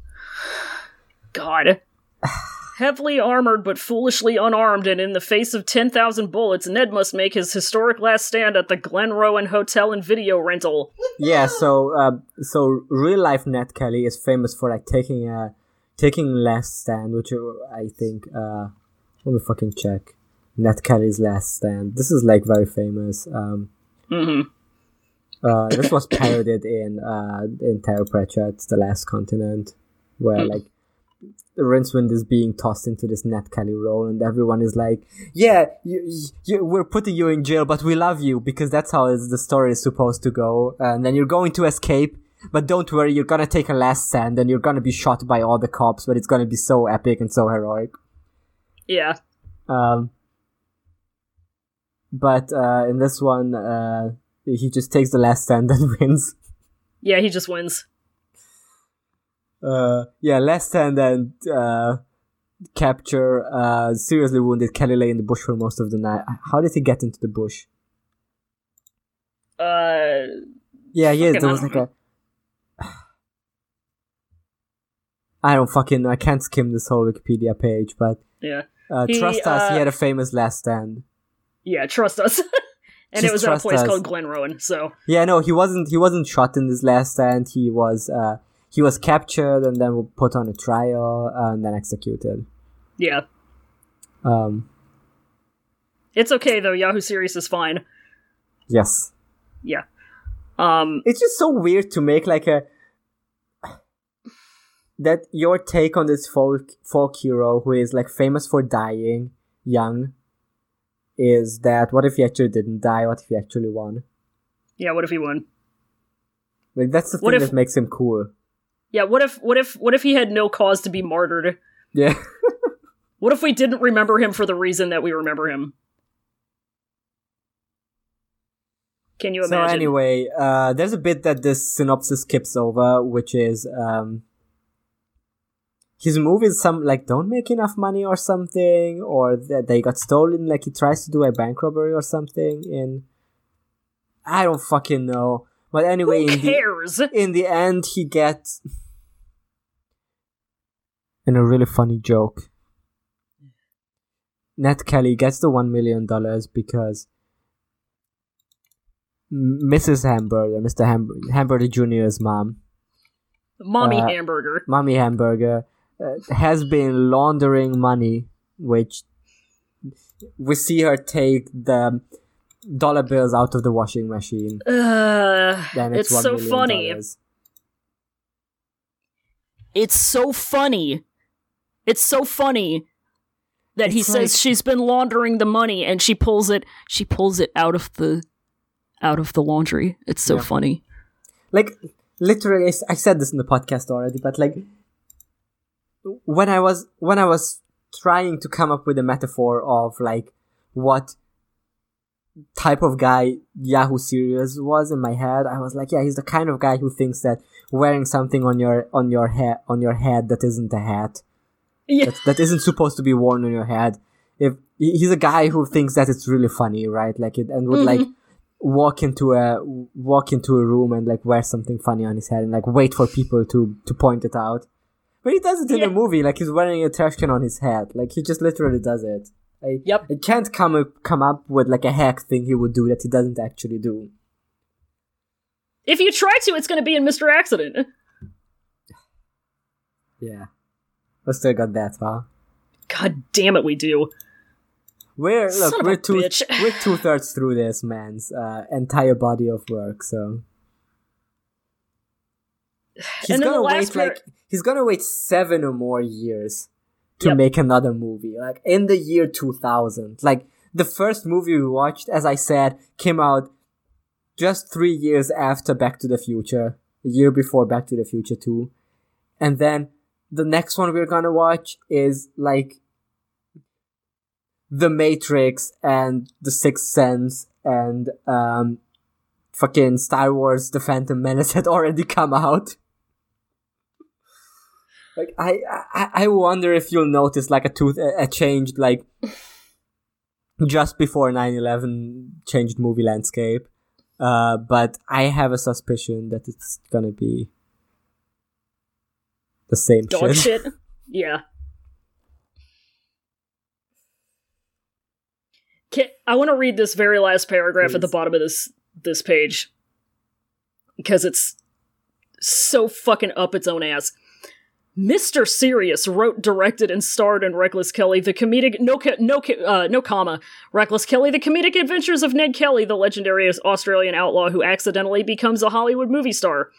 God. Heavily armored but foolishly unarmed, and in the face of 10,000 bullets, Ned must make his historic last stand at the Glenrowan Hotel and Video Rental. Yeah, so uh, so real life Ned Kelly is famous for like taking a taking last stand, which uh, I think uh let me fucking check. Ned Kelly's last stand. This is like very famous. Um hmm Uh, this was parodied in uh, in Terry Pratchett's The Last Continent, where Hmm. like Rincewind is being tossed into this Ned Kelly role, and everyone is like, "Yeah, you, you, we're putting you in jail, but we love you because that's how is- the story is supposed to go." And then you're going to escape, but don't worry, you're gonna take a last stand, and you're gonna be shot by all the cops, but it's gonna be so epic and so heroic. Yeah. Um, but uh, in this one, uh, he just takes the last stand and wins. Yeah, he just wins. Uh, yeah, last stand and uh, capture uh, seriously wounded Kelly lay in the bush for most of the night. How did he get into the bush? Uh, Yeah, yeah, there was I like a. I don't fucking know. I can't skim this whole Wikipedia page, but yeah. uh, He, trust us, uh, he had a famous last stand. Yeah, trust us. and it was at a place us. called Glenrowan, so. Yeah, no, he wasn't. He wasn't shot in this last stand. He was. Uh, he was captured and then put on a trial and then executed. Yeah. Um, It's okay, though. Yahoo Serious is fine. yes, Yeah. Um, it's just so weird to make like a that your take on this folk folk hero who is like famous for dying young is that what if he actually didn't die? What if he actually won? yeah, what if he won? Like that's the What thing if- that makes him cool. Yeah, what if, what if, what if he had no cause to be martyred? Yeah. What if we didn't remember him for the reason that we remember him? Can you imagine? So anyway, uh, there's a bit that this synopsis skips over, which is um, his movies some like don't make enough money or something, or that they got stolen. Like he tries to do a bank robbery or something. In I don't fucking know. But anyway, Who in the in the end, he gets in a really funny joke. Ned Kelly gets the one million dollars because Mrs. Hamburger, Mr. Ham- Hamburger Jr.'s mom, Mommy Uh, hamburger. Mommy Hamburger, has been laundering money, which we see her take the dollar bills out of the washing machine. Uh, Then it's, it's so funny. dollars. It's so funny. It's so funny that he It's says like- she's been laundering the money and she pulls it she pulls it out of the out of the laundry. It's so Yeah. funny. like literally I said this in the podcast already but like when i was when i was trying to come up with a metaphor of like what type of guy yahoo serious was in my head i was like yeah he's the kind of guy who thinks that wearing something on your on your head on your head that isn't a hat Yeah. that, that isn't supposed to be worn on your head if he's a guy who thinks that it's really funny right? Like it and would like mm-hmm. walk into a walk into a room and like wear something funny on his head and like wait for people to to point it out but he does it in Yeah. the movie like he's wearing a trash can on his head like he just literally does it I, Yep. I can't come up come up with like a hack thing he would do that he doesn't actually do If you try to, it's gonna be in Mr. Accident. yeah We still got that huh God damn it, we do. We're Son look, we're two bitch. we're two thirds through this man's uh, entire body of work, so he's gonna wait last par- like he's gonna wait seven or more years to Yep. make another movie, like in the year two thousand. Like the first movie we watched, as I said, came out just three years after Back to the Future, a year before Back to the Future two, and then the next one we're gonna watch is like the Matrix and The Sixth Sense and um fucking Star Wars The Phantom Menace had already come out. Like I, I I wonder if you'll notice like a tooth a a change like just before 9-11 changed movie landscape. Uh but I have a suspicion that it's gonna be the same Dog shit. shit. Yeah. Can, I want to read this very last paragraph at the bottom of this this page because it's so fucking up its own ass. Mr. Serious wrote, directed, and starred in Reckless Kelly, the comedic no no uh, no comma Reckless Kelly, the comedic adventures of Ned Kelly, the legendary Australian outlaw who accidentally becomes a Hollywood movie star.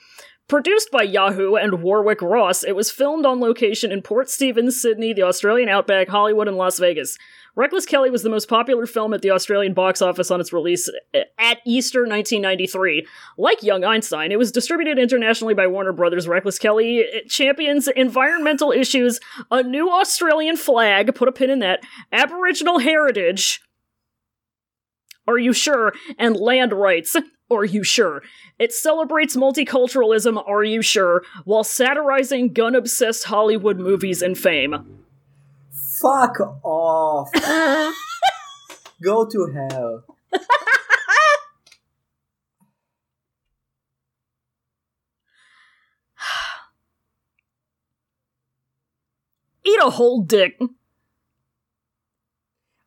Produced by Yahoo and Warwick Ross, it was filmed on location in Port Stephens, Sydney, the Australian outback, Hollywood, and Las Vegas. Reckless Kelly was the most popular film at the Australian box office on its release eh, at Easter 1993. Like Young Einstein, it was distributed internationally by Warner Brothers. Reckless Kelly champions environmental issues, a new Australian flag, put a pin in that, Aboriginal heritage. Are you sure? And land rights. Are you sure? It celebrates multiculturalism, are you sure? While satirizing gun obsessed Hollywood movies and fame. Fuck off. Go to hell. Eat a whole dick.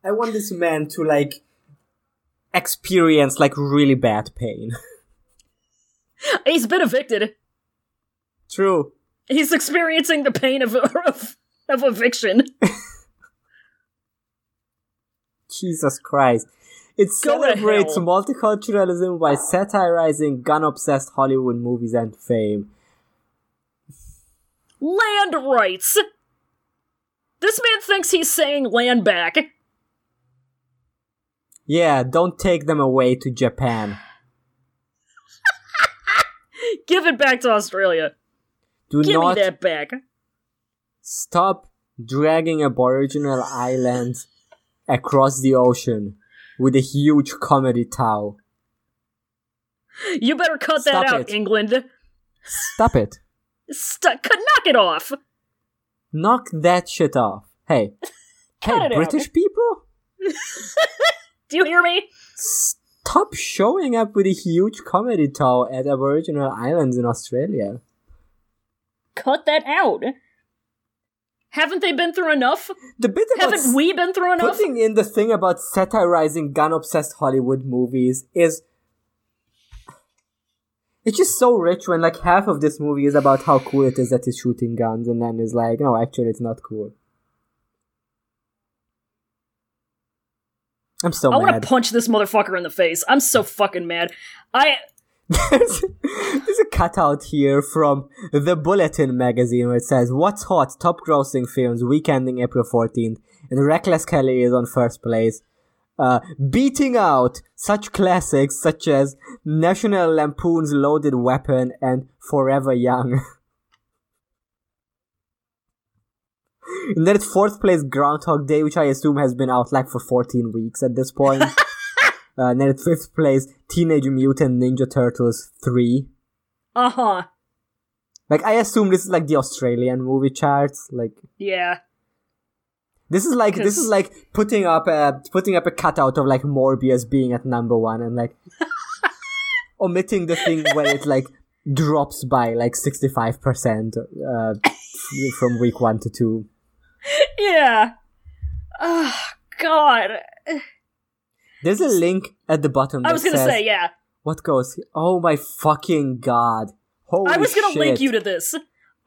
I want this man to like experience like really bad pain. He's been evicted. True. He's experiencing the pain of of, of eviction. Jesus Christ. It Go celebrates multiculturalism by satirizing gun obsessed Hollywood movies and fame. land rights. This man thinks he's saying land back. Yeah, don't take them away to Japan. Give it back to Australia. Do Give not me that back. stop dragging Aboriginal islands across the ocean with a huge comedy towel. You better cut that out, it. England. Stop it. St- cut- knock it off. Knock that shit off. Hey. Hey, it out. British people? Do you hear me? Stop showing up with a huge comedy tow at Aboriginal islands in Australia. Cut that out. Haven't they been through enough? The bit about Haven't we been through enough? putting in the thing about satirizing gun obsessed Hollywood movies is it's just so rich when like half of this movie is about how cool it is that he's shooting guns and then is like, no, actually it's not cool. I'm so I want to punch this motherfucker in the face. I'm so fucking mad. I there's, there's a cutout here from the Bulletin magazine where it says, What's hot? Top grossing films, week ending April 14th. And Reckless Kelly is on first place. Uh, beating out such classics such as National Lampoon's Loaded Weapon and Forever Young. and then it's fourth place Groundhog Day, which I assume has been out like for 14 weeks at this point. Uh, and then at fifth place, Teenage Mutant Ninja Turtles 3. uh huh. Like, I assume this is like the Australian movie charts. Like, Yeah. this is like, this is like putting up a, putting up a cutout of like Morbius being at number one and like omitting the thing where it like drops by like 65% uh, from week one to two. Yeah. Oh God. There's a link at the bottom. I was gonna says- say yeah. What goes? Oh my fucking god! Holy I was gonna link you to this.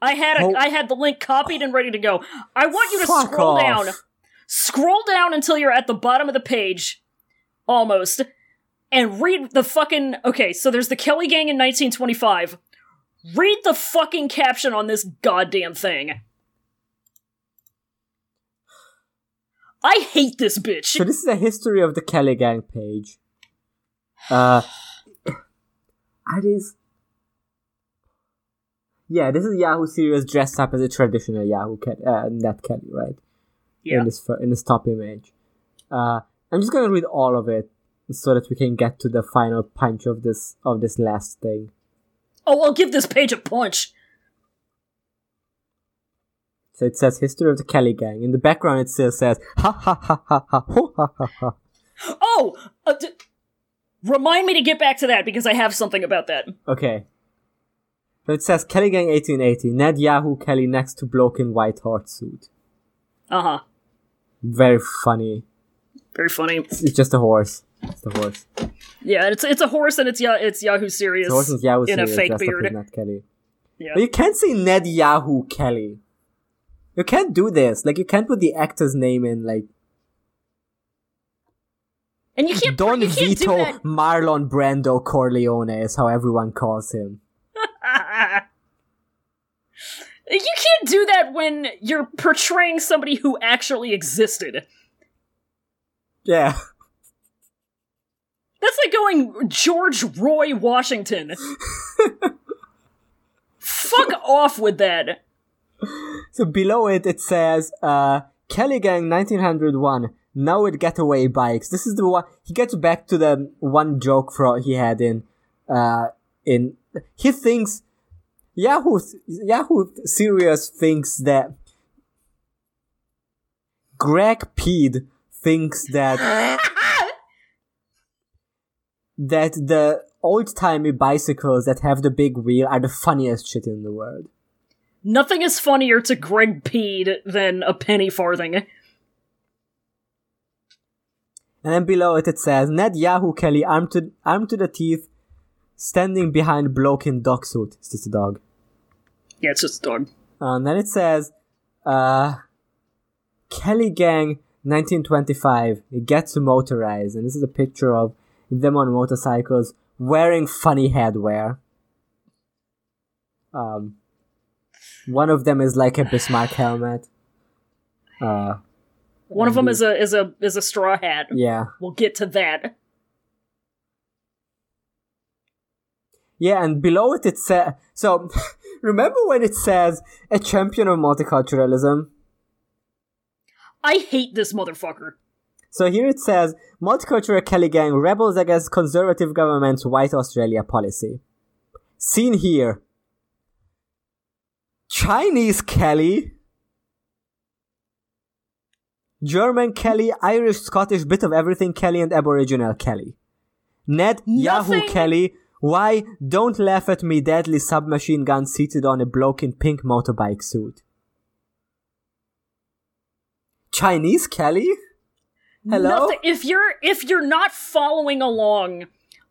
I had a, Oh. I had the link copied and ready to go. I want you to Fuck scroll off. down. Scroll down until you're at the bottom of the page. Almost. And read the fucking Okay, so there's the Kelly Gang in 1925. Read the fucking caption on this goddamn thing. I hate this bitch. So this is a history of the Kelly Gang page. Uh, are these? Yeah, this is Yahoo Serious dressed up as a traditional Yahoo Kelly, uh, Ned Kelly, right? Yeah. In this in this top image. Uh, I'm just gonna read all of it so that we can get to the final punch of this of this last thing. Oh, I'll give this page a punch. So it says history of the Kelly Gang. In the background, it still says ha ha ha ha ha ho ha ha ha. Oh, uh, d- remind me to get back to that because I have something about that. Okay. So it says Kelly Gang 1880. Ned Yahoo Kelly next to bloke in white horse suit. Uh huh. Very funny. Very funny. It's just a horse. It's the horse. Yeah, it's it's a horse and it's ya- it's Yahoo Serious The horse is Yahoo in a Serious fake dressed up beard. Ned Kelly. Yeah. But you can't say Ned Yahoo Kelly. You can't do this. Like you can't put the actor's name in. Like And you can't Don you can't do Vito that. Marlon Brando Corleone is how everyone calls him. you can't do that when you're portraying somebody who actually existed. Yeah. That's like going George Roy Washington. Fuck off with that. So below it, it says, uh, Kelly Gang 1901, now with getaway bikes. This is the one, he gets back to the one joke fro he had in, uh, in, he thinks, Yahoo, Yahoo Serious thinks that Greg Peed thinks that, that the old-timey bicycles that have the big wheel are the funniest shit in the world. Nothing is funnier to Greg Pead than a penny farthing. And then below it, it says Ned Yahoo Kelly armed to armed to the teeth, standing behind bloke in dog suit. It's just a dog? Yeah, it's just a dog. And then it says, uh, Kelly Gang 1925 it gets motorized, and this is a picture of them on motorcycles wearing funny headwear. Um, one of them is like a Bismarck helmet. Uh, One of them is a is a is a straw hat. yeah. We'll get to that. Yeah, and below it it says so. remember when it says a champion of multiculturalism? I hate this motherfucker. So here it says multicultural Kelly gang rebels against conservative government's white Australia policy. Seen here. Chinese Kelly. German Kelly, Irish, Scottish, bit of everything Kelly, and Aboriginal Kelly. Ned Yahoo Kelly. Why? Don't laugh at me, deadly submachine gun seated on a bloke in pink motorbike suit. Chinese Kelly? Hello? Nothing. If you're if you're not following along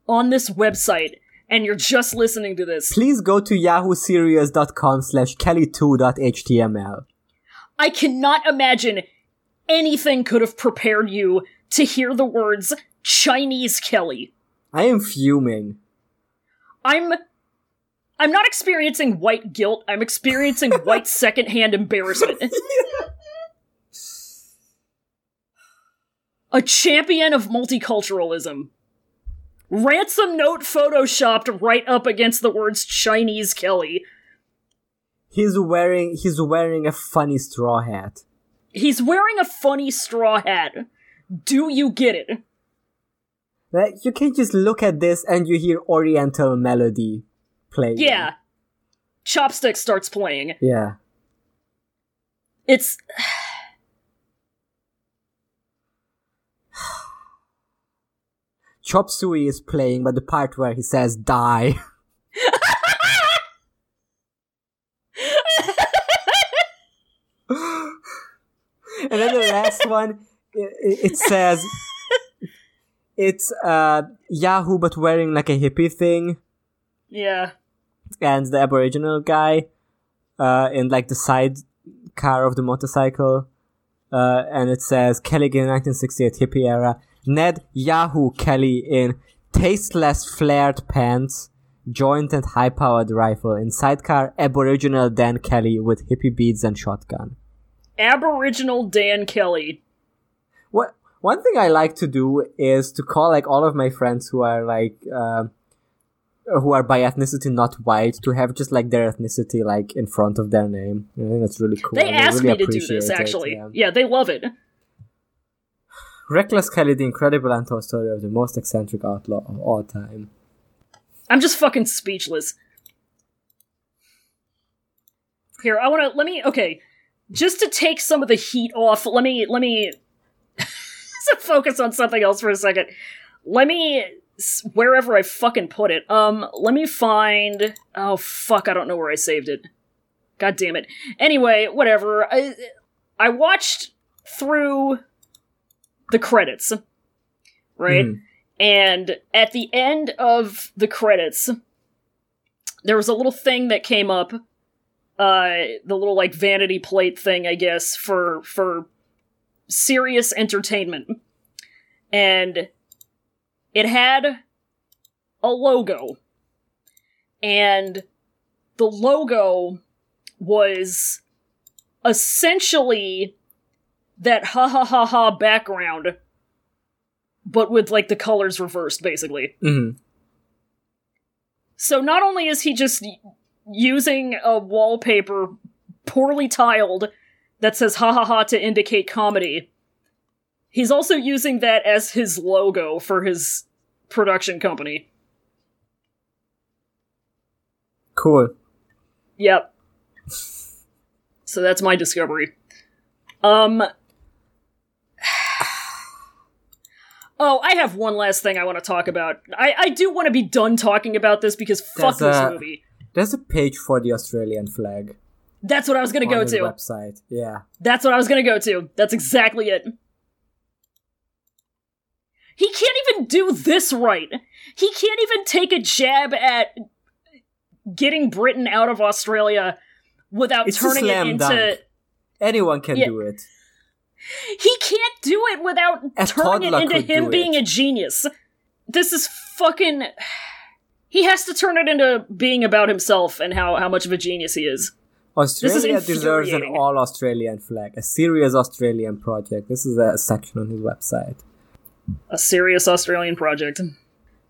on this website and you're just listening to this, Please go to yahooserious.com slash kelly2.html. I cannot imagine anything could have prepared you to hear the words Chinese Kelly. I am fuming. I'm I'm not experiencing white guilt. I'm experiencing white secondhand embarrassment. A champion of multiculturalism. Ransom note photoshopped right up against the words Chinese Kelly. He's wearing he's wearing a funny straw hat. He's wearing a funny straw hat. Do you get it? You can't just look at this and you hear Oriental melody playing. Yeah. Chopstick starts playing. Yeah. It's Chop Suey is playing, but the part where he says die. and then the last one, it, it says it's uh, Yahoo, but wearing like a hippie thing, yeah. and the Aboriginal guy uh, in like the side car of the motorcycle, uh, and it says Kelly in 1968 hippie era. Ned Yahoo Kelly in tasteless flared pants, joint and high powered rifle. In sidecar, Aboriginal Dan Kelly with hippie beads and shotgun. Aboriginal Dan Kelly. What one thing I like to do is to call like all of my friends who are like uh, who are by ethnicity not white to have just like their ethnicity like in front of their name. I think that's really cool. They asked really me to do this, it, actually. yeah. yeah, they love it. Reckless Kelly, the incredible untold story of the most eccentric outlaw of all time. I'm just fucking speechless. Here, I want to let me okay, just to take some of the heat off. Let me let me focus on something else for a second. Let me wherever I fucking put it. Um, let me find. Oh fuck, I don't know where I saved it. God damn it. Anyway, whatever. I I watched through the credits, right? Mhm. And at the end of the credits, there was a little thing that came up uh the little like vanity plate thing, I guess, for for serious entertainment. And it had a logo. And the logo was essentially that ha ha ha ha background, but with like the colors reversed, basically. Mhm. So not only is he just using a wallpaper poorly tiled that says ha ha ha to indicate comedy, he's also using that as his logo for his production company. Cool. Yep. So that's my discovery. Um Oh, I have one last thing I want to talk about. I, I do want to be done talking about this because fuck There's this a- movie. There's a page for the Australian flag That's what I was gonna on go to. website. Yeah. That's what I was gonna go to. That's exactly it. He can't even do this right. He can't even take a jab at getting Britain out of Australia without It's turning it into. dunk. Anyone can Yeah. do it. He can't do it without A turning it into him being it. a genius. This is fucking. He has to turn it into being about himself and how, how much of a genius he is. Australia deserves an all Australian flag, a serious Australian project. This is a section on his website. A serious Australian project.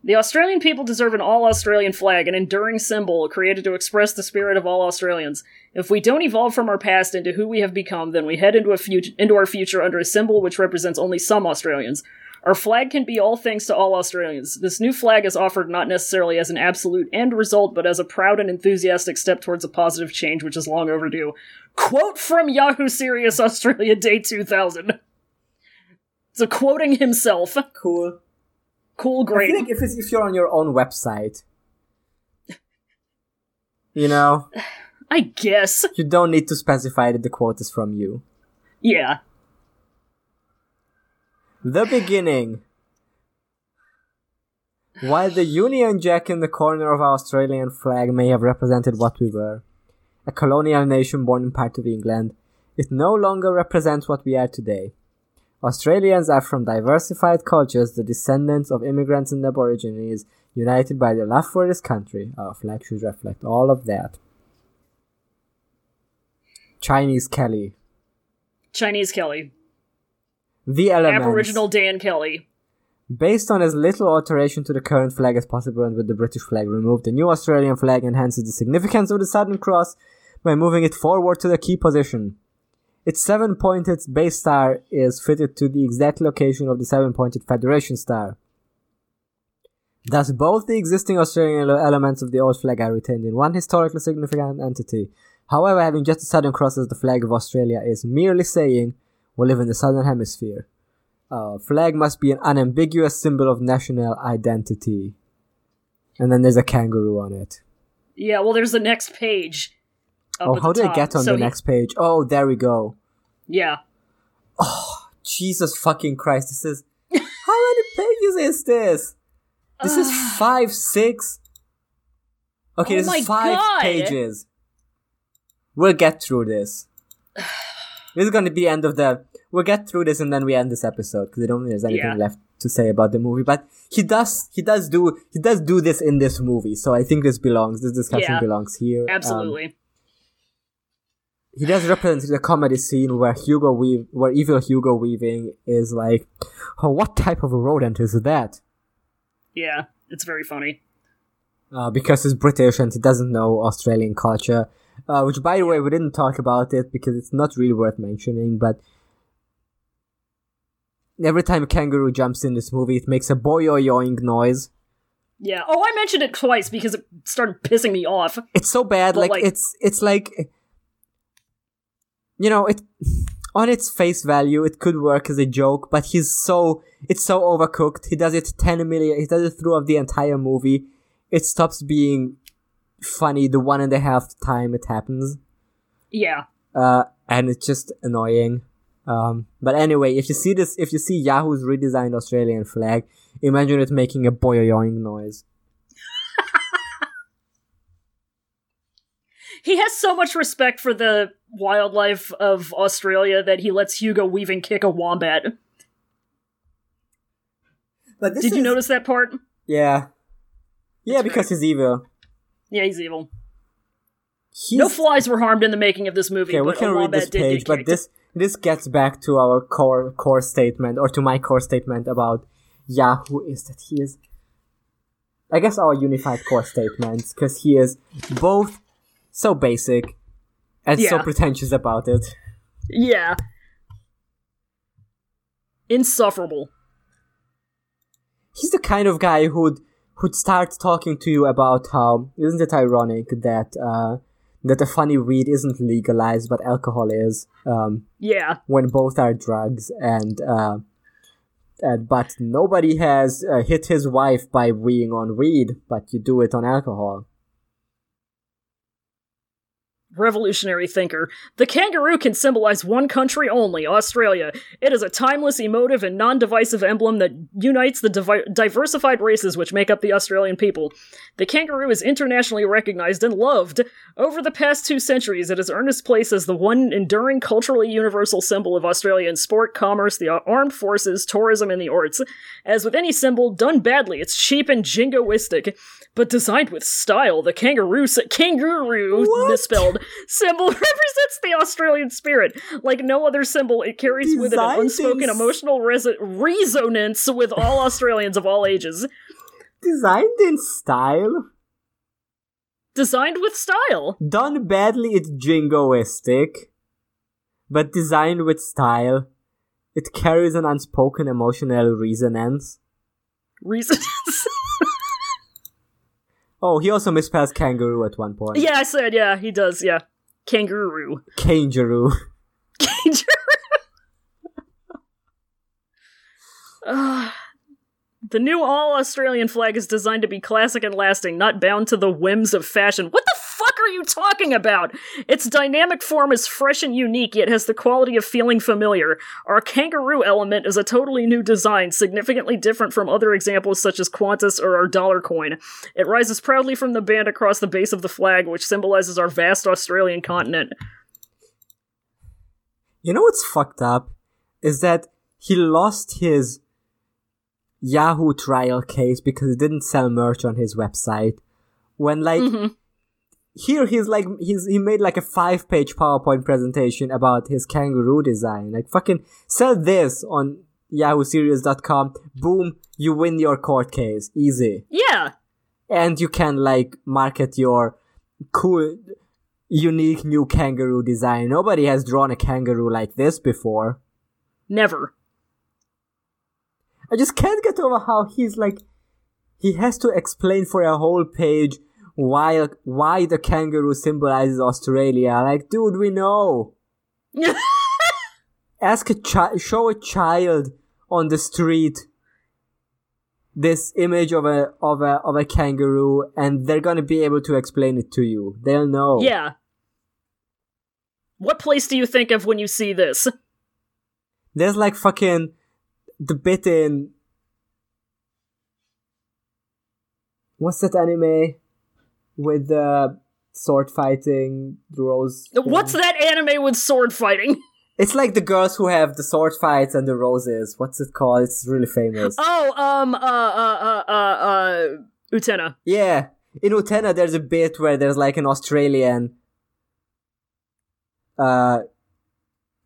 The Australian people deserve an all Australian flag, an enduring symbol created to express the spirit of all Australians. If we don't evolve from our past into who we have become, then we head into a fut- into our future under a symbol which represents only some Australians. Our flag can be all things to all Australians. This new flag is offered not necessarily as an absolute end result, but as a proud and enthusiastic step towards a positive change which is long overdue. Quote from Yahoo Serious Australia Day 2000. So quoting himself. Cool. Cool, I great. feel like if, it's, if you're on your own website, you know, I guess. you don't need to specify that the quote is from you. Yeah. The beginning. While the Union Jack in the corner of our Australian flag may have represented what we were, a colonial nation born in part of England, it no longer represents what we are today. Australians are from diversified cultures, the descendants of immigrants and aborigines, united by their love for this country. Our flag should reflect all of that. Chinese Kelly. Chinese Kelly. The elements. Aboriginal Dan Kelly. Based on as little alteration to the current flag as possible and with the British flag removed, the new Australian flag enhances the significance of the Southern Cross by moving it forward to the key position. Its seven pointed base star is fitted to the exact location of the seven pointed Federation star. Thus, both the existing Australian elements of the old flag are retained in one historically significant entity. However, having just the Southern Cross as the flag of Australia is merely saying we live in the Southern Hemisphere. Uh, flag must be an unambiguous symbol of national identity. And then there's a kangaroo on it. Yeah, well, there's the next page. Oh, how do I get on So the he- next page? Oh, there we go. Yeah. Oh, Jesus fucking Christ, this is. How many pages is this? This is five, six. Okay, Oh this is five God. pages. We'll get through this. This is gonna be end of the. We'll get through this and then we end this episode because I don't think there's anything Yeah. left to say about the movie. But he does, he does do, he does do this in this movie. So I think this belongs. This discussion Yeah. belongs here. Um, Absolutely. He does represent the comedy scene where Hugo Weave, where evil Hugo Weaving is like, oh, what type of a rodent is that? yeah. It's very funny. Uh, because he's British and he doesn't know Australian culture. Uh, which, by the way, we didn't talk about it because it's not really worth mentioning. But every time a kangaroo jumps in this movie, it makes a boyoyoing noise. Yeah. Oh, I mentioned it twice because it started pissing me off. It's so bad, like, like- it's it's like you know it on its face value it could work as a joke, but he's so it's so overcooked. He does it ten million. He does it throughout the entire movie. It stops being funny the one and a half time it happens, Yeah. uh, and it's just annoying. Um, but anyway, if you see this, if you see Yahoo's redesigned Australian flag, imagine it making a boyoyoing noise. he has so much respect for the wildlife of Australia that he lets Hugo Weaving kick a wombat. But this Did you notice that part? Yeah. Yeah, It's because he's evil. Yeah, he's evil. He's, No flies were harmed in the making of this movie, Okay, we can read this page, but this this gets back to our core core statement, or to my core statement about Yahoo is that he is. I guess our unified core statements, because he is both so basic and so pretentious about it. Yeah. Insufferable. He's the kind of guy who'd who'd start talking to you about how isn't it ironic that uh, that a funny weed isn't legalized but alcohol is. Um, Yeah. when both are drugs and uh, and but nobody has uh, hit his wife by weeing on weed but you do it on alcohol revolutionary thinker. The kangaroo can symbolize one country only, Australia. It is a timeless, emotive, and non divisive emblem that unites the divi- diversified races which make up the Australian people. The kangaroo is internationally recognized and loved. Over the past two centuries, it has earned its place as the one enduring culturally universal symbol of Australian sport, commerce, the armed forces, tourism, and the arts. As with any symbol, done badly, it's cheap and jingoistic. But designed with style, the kangaroo, s- kangaroo What? misspelled, symbol represents the Australian spirit. Like no other symbol, it carries with it an unspoken emotional res- resonance with all Australians of all ages. designed in style Designed with style. done badly it's jingoistic but designed with style it carries an unspoken emotional resonance Resonance. oh he also misspells kangaroo at one point yeah, I said, yeah, he does, yeah. Kangaroo. kangaroo Ah. The new all Australian flag is designed to be classic and lasting, not bound to the whims of fashion. What the fuck are you talking about? Its dynamic form is fresh and unique, yet has the quality of feeling familiar. Our kangaroo element is a totally new design, significantly different from other examples such as Qantas or our dollar coin. It rises proudly from the band across the base of the flag, which symbolizes our vast Australian continent. You know what's fucked up? Is that he lost his Yahoo trial case because he didn't sell merch on his website. When like Mhm. here he's like he's he made like a five page PowerPoint presentation about his kangaroo design. Like fucking sell this on yahooserious.com. Boom, you win your court case. Easy. Yeah, And you can like market your cool unique new kangaroo design. Nobody has drawn a kangaroo like this before. never. I just can't get over how he's like he has to explain for a whole page why why the kangaroo symbolizes Australia. Like, dude, we know. Ask a child, show a child on the street this image of a of a of a kangaroo, and they're gonna be able to explain it to you. They'll know. Yeah. What place do you think of when you see this? There's like fucking the bit in what's that anime with the sword fighting the rose? What's that anime with sword fighting? It's like the girls who have the sword fights and the roses. What's it called? It's really famous. Oh, um, uh, uh, uh, uh, uh, Utena. Yeah, in Utena there's a bit where there's like an Australian, uh,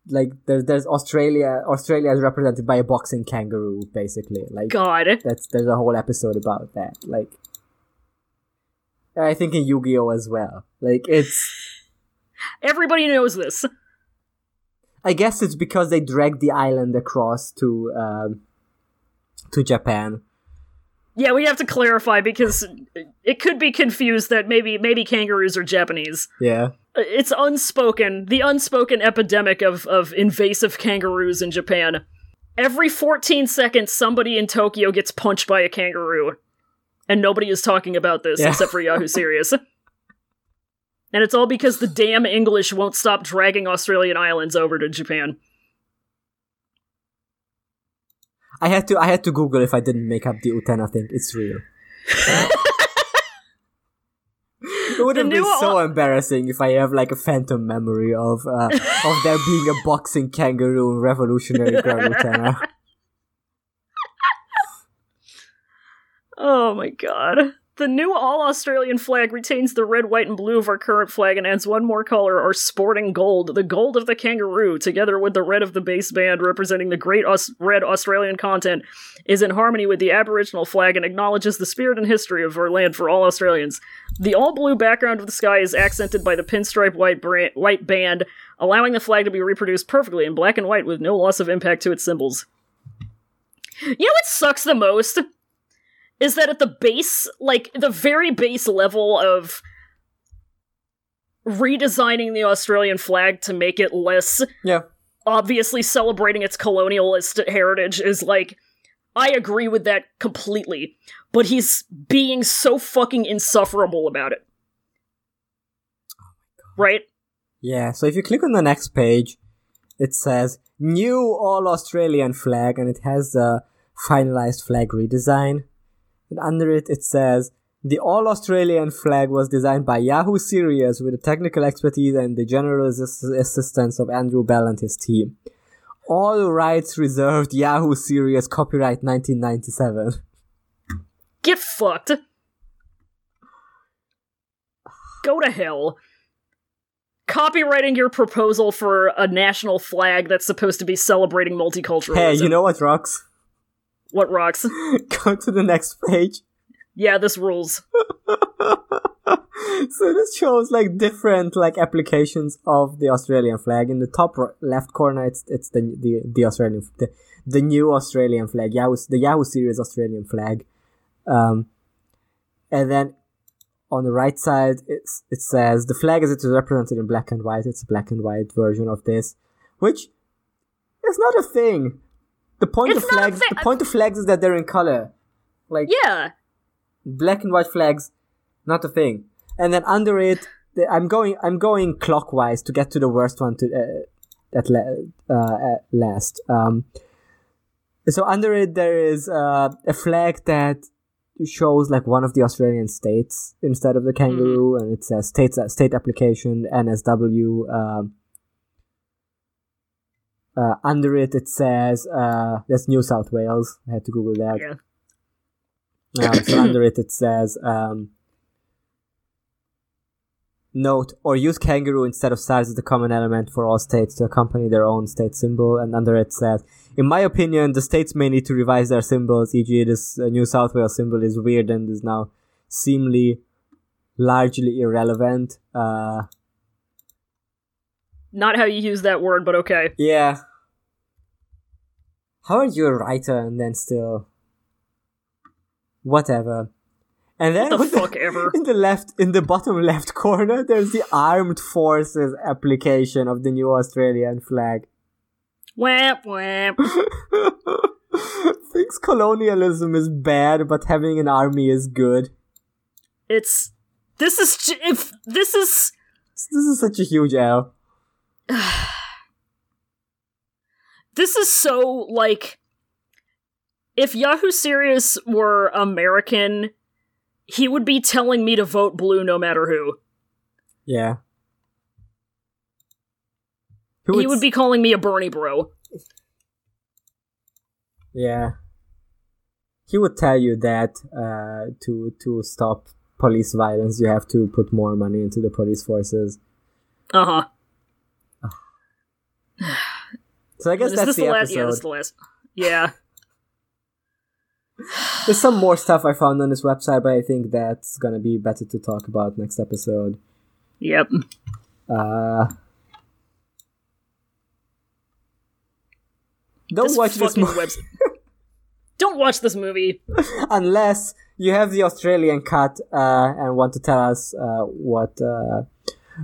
like there's there's Australia. Australia is represented by a boxing kangaroo, basically. Like God. that's there's a whole episode about that. Like, I think in Yu-Gi-Oh as well. Like it's. Everybody knows this. I guess it's because they dragged the island across to um, to Japan. Yeah, we have to clarify because it could be confused that maybe maybe kangaroos are Japanese. Yeah. It's unspoken, the unspoken epidemic of, of invasive kangaroos in Japan. Every 14 seconds, somebody in Tokyo gets punched by a kangaroo. And nobody is talking about this Yeah. except for Yahoo Serious. and it's all because the damn English won't stop dragging Australian islands over to Japan. I had to I had to Google if I didn't make up the Utena thing. It's real. It would have been so All- embarrassing if I have like a phantom memory of uh, of there being a boxing kangaroo in Revolutionary Girl Utena. Oh my god. The new all Australian flag retains the red, white, and blue of our current flag and adds one more color, our sporting gold, the gold of the kangaroo, together with the red of the base band representing the great Aus- red Australian content, is in harmony with the Aboriginal flag and acknowledges the spirit and history of our land for all Australians. The all blue background of the sky is accented by the pinstripe white, bra- white band, allowing the flag to be reproduced perfectly in black and white with no loss of impact to its symbols. You know what sucks the most? Is that at the base, like the very base level of redesigning the Australian flag to make it less Yeah. obviously celebrating its colonialist heritage is like I agree with that completely, but he's being so fucking insufferable about it. Oh right? Yeah, so if you click on the next page, it says new all Australian flag and it has the finalized flag redesign. And under it, it says the all Australian flag was designed by Yahoo Serious with the technical expertise and the general assistance of Andrew Bell and his team. All rights reserved Yahoo Serious copyright 1997. Get fucked. Go to hell. Copywriting your proposal for a national flag that's supposed to be celebrating multiculturalism. Hey, you know what rocks? What rocks? Go to the next page. Yeah, this rules. so this shows like different like applications of the Australian flag. In the top r- left corner, it's it's the the, the Australian the, the new Australian flag. Yahoo the Yahoo Serious Australian flag, um, and then on the right side it's, it says the flag as it is represented in black and white. It's a black and white version of this, which is not a thing. The point It's of flags thing. the point of flags is that they're in color. Like Yeah. black and white flags not a thing and then under it the, i'm going i'm going clockwise to get to the worst one to uh, at la- uh, at last um so under it there is uh, a flag that shows like one of the australian states instead of the kangaroo and it says state state application nsw um uh, under it, it says uh, that's New South Wales. I had to Google that. Yeah. Um, so under it, it says um, note or use kangaroo instead of stars as the common element for all states to accompany their own state symbol. And under it says, in my opinion, the states may need to revise their symbols. E.g., this uh, New South Wales symbol is weird and is now seemingly largely irrelevant. Uh, Not how you use that word, but okay. yeah. How are you a writer and then still whatever? And then The fuck ever. in the left in the bottom left corner there's the armed forces application of the new australian flag Wham, wham. thinks colonialism is bad but having an army is good It's this is if this is this is such a huge l this is so like if Yahoo Serious were American, he would be telling me to vote blue no matter who. yeah He would be calling me a Bernie bro. yeah he would tell you that uh, to to stop police violence you have to put more money into the police forces Uh huh. So i guess Is that's this the, the last? episode Yeah, this is the last. Yeah. There's some more stuff I found on this website, but I think that's gonna be better to talk about next episode. Yep. Uh, don't This watch this movie website. Don't watch this movie. unless you have the Australian cut uh, and want to tell us uh, what uh,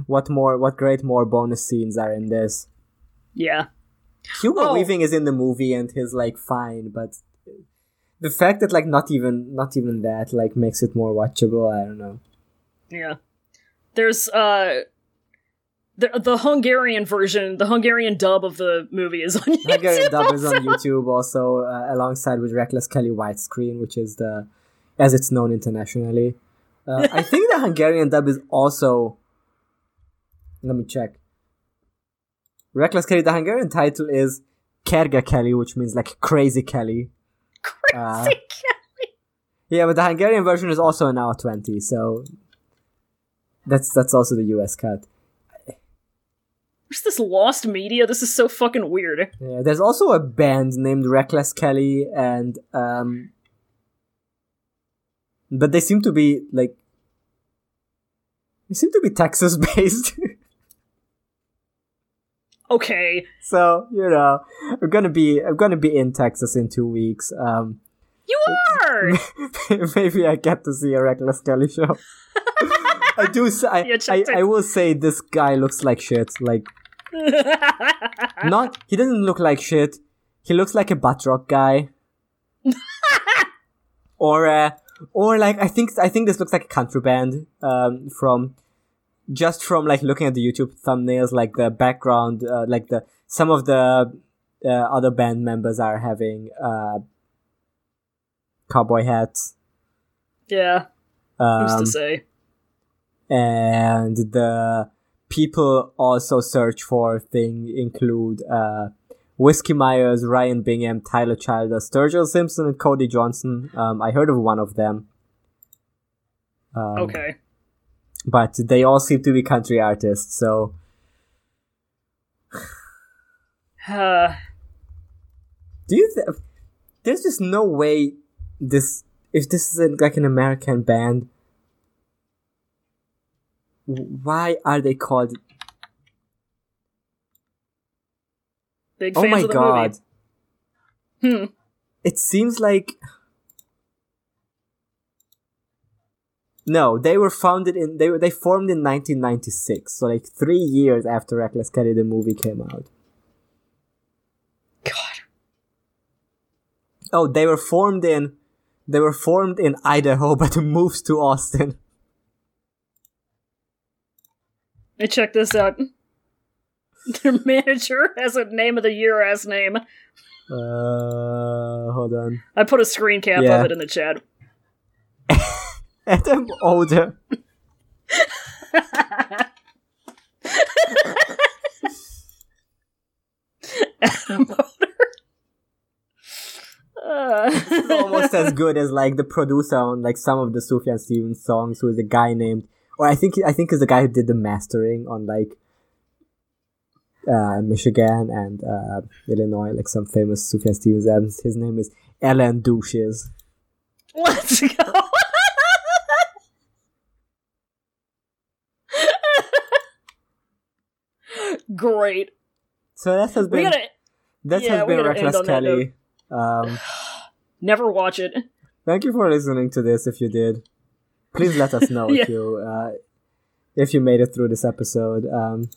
what more what great more bonus scenes are in this. Yeah. Hugo Oh. Weaving is in the movie and he's like fine, but the fact that like not even not even that like makes it more watchable. I don't know. Yeah. There's uh the the Hungarian version, the Hungarian dub of the movie is on YouTube. Hungarian dub is on also. YouTube also uh, alongside with Reckless Kelly Widescreen, which is the as it's known internationally. Uh, I think the Hungarian dub is also. Let me check. Reckless Kelly. The Hungarian title is Kerge Kelly, which means like crazy Kelly. Crazy Uh, Kelly. Yeah, but the Hungarian version is also an hour twenty, so that's that's also the US cut. Where's this lost media? This is so fucking weird. Yeah, there's also a band named Reckless Kelly, and um, but they seem to be like they seem to be Texas based. Okay. so you know, I'm gonna be I'm gonna be in Texas in two weeks. Um, You are! maybe I get to see a Reckless Kelly show. I do. Say, I, I. I will say this guy looks like shit. Like not. He doesn't look like shit. He looks like a butt rock guy. or uh, or like I think I think this looks like a country band. Um, from just from like looking at the YouTube thumbnails, like the background, uh, like the some of the uh, other band members are having uh cowboy hats. yeah, who's Um, to say? and the people also search for thing include uh, Whiskey Myers, Ryan Bingham, Tyler Childers, Sturgill Simpson, and Cody Johnson. Um, I heard of one of them. Um, Okay. But they all seem to be country artists, so Uh, do you th- there's just no way this if this isn't like an American band why are they called big oh my of the god movie. Hmm. it seems like no they were founded in they were they formed in 1996 so like three years after reckless kelly the movie came out God. oh they were formed in they were formed in idaho but moved to austin Hey, check this out. Their manager has a name of the year as name. uh hold on I put a screen cap Yeah. of it in the chat. adam older Uh, almost as good as like the producer on like some of the Sufjan Stevens songs, who is a guy named, or I think I think is the guy who did the mastering on like uh, Michigan and uh, Illinois, like some famous Sufjan Stevens albums. His name is Alan Douches. Let's go. Great. So that has been gotta that yeah, has been Reckless end on that Kelly. Um, never watch it. thank you for listening to this. If you did, please let us know Yeah. if you uh, if you made it through this episode. Um,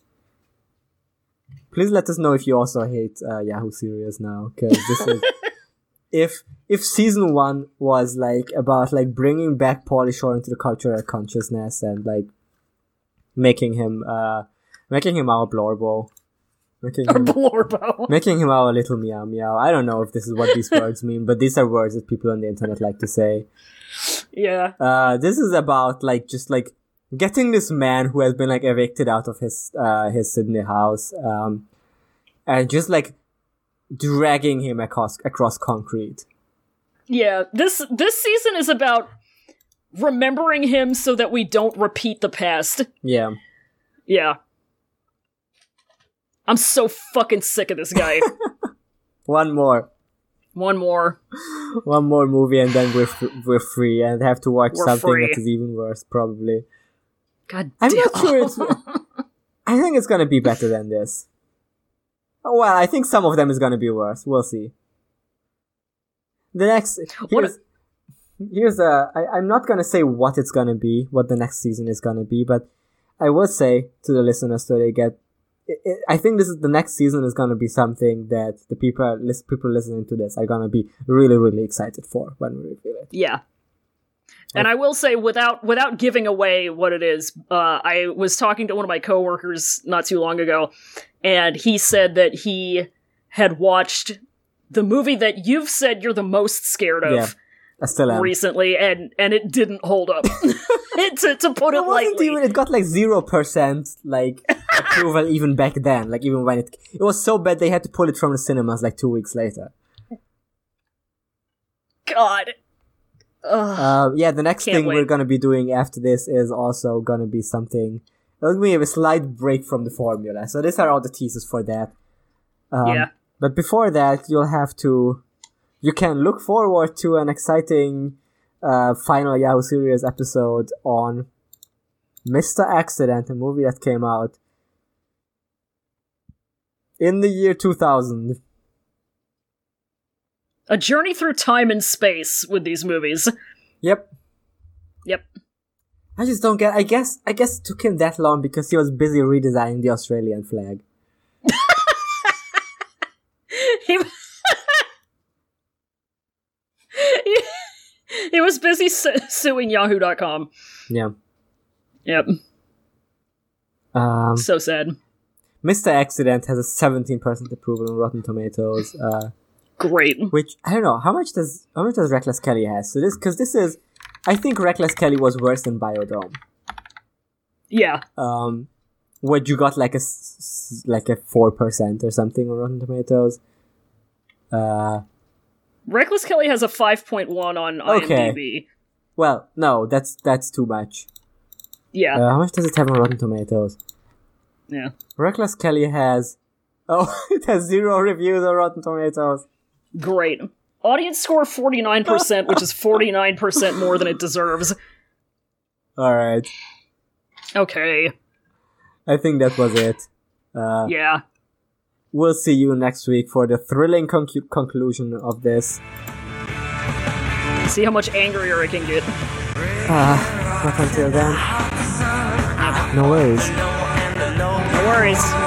please let us know if you also hate uh, Yahoo Serious now, because this is if if season one was like about like bringing back Pauly Shore into the cultural consciousness and like making him uh making him our Blorbo, making him Blorbo. making him our little meow meow. I don't know if this is what these words mean, but these are words that people on the internet like to say. Yeah. Uh, this is about like just like getting this man who has been like evicted out of his uh his Sydney house, um, and just like dragging him across across concrete. Yeah. This this season is about remembering him so that we don't repeat the past. Yeah, Yeah. I'm so fucking sick of this guy. one more, One more. one more movie, and then we're f- we're free and have to watch We're something free. that is even worse, probably. God I'm damn. not sure it's. I think it's gonna be better than this. Well, I think some of them is gonna be worse. We'll see. The next What here's here's a. I, I'm not gonna say what it's gonna be, what the next season is gonna be, but I will say to the listeners so they get. I i I think this is the next season is gonna be something that the people people listening to this are gonna be really really excited for when we reveal it. Yeah. And I will say, without without giving away what it is, uh, I was talking to one of my coworkers not too long ago, and he said that he had watched the movie that you've said you're the most scared of, Yeah. I still am. recently, and and it didn't hold up. to, to put it It lightly. even. It got like zero percent like approval even back then. Like even when it it was so bad they had to pull it from the cinemas like two weeks later. God. Uh, yeah, the next thing we're gonna be doing after this is also gonna be something. We have a slight break from the formula, so these are all the teasers for that. Um, Yeah. But before that, you'll have to. You can look forward to an exciting uh, final Yahoo Serious episode on Mr. Accident, a movie that came out in the year 2000. A journey through time and space with these movies. Yep. Yep. I just don't get. I guess. I guess it took him that long because he was busy redesigning the Australian flag. he, he, he was busy su- suing Yahoo.com. Yeah. Yep. Um, So sad. Mr. Accident has a 17% approval on Rotten Tomatoes. Uh, Great. which I don't know how much does how much does Reckless Kelly has. So this because this is, I think Reckless Kelly was worse than Biodome. Yeah. Um, what you got like a like a four percent or something on Rotten Tomatoes. Uh, Reckless Kelly has a 5.1 on Okay. IMDb. well, no, that's that's too much. Yeah. Uh, how much does it have on Rotten Tomatoes? yeah. Reckless Kelly has, oh, it has zero reviews on Rotten Tomatoes. Great. Audience score 49%, which is 49% more than it deserves. All right, Okay. I think that was it. Uh, Yeah. We'll see you next week for the thrilling conclusion of this. See how much angrier I can get. Uh, but until then, no worries. No worries.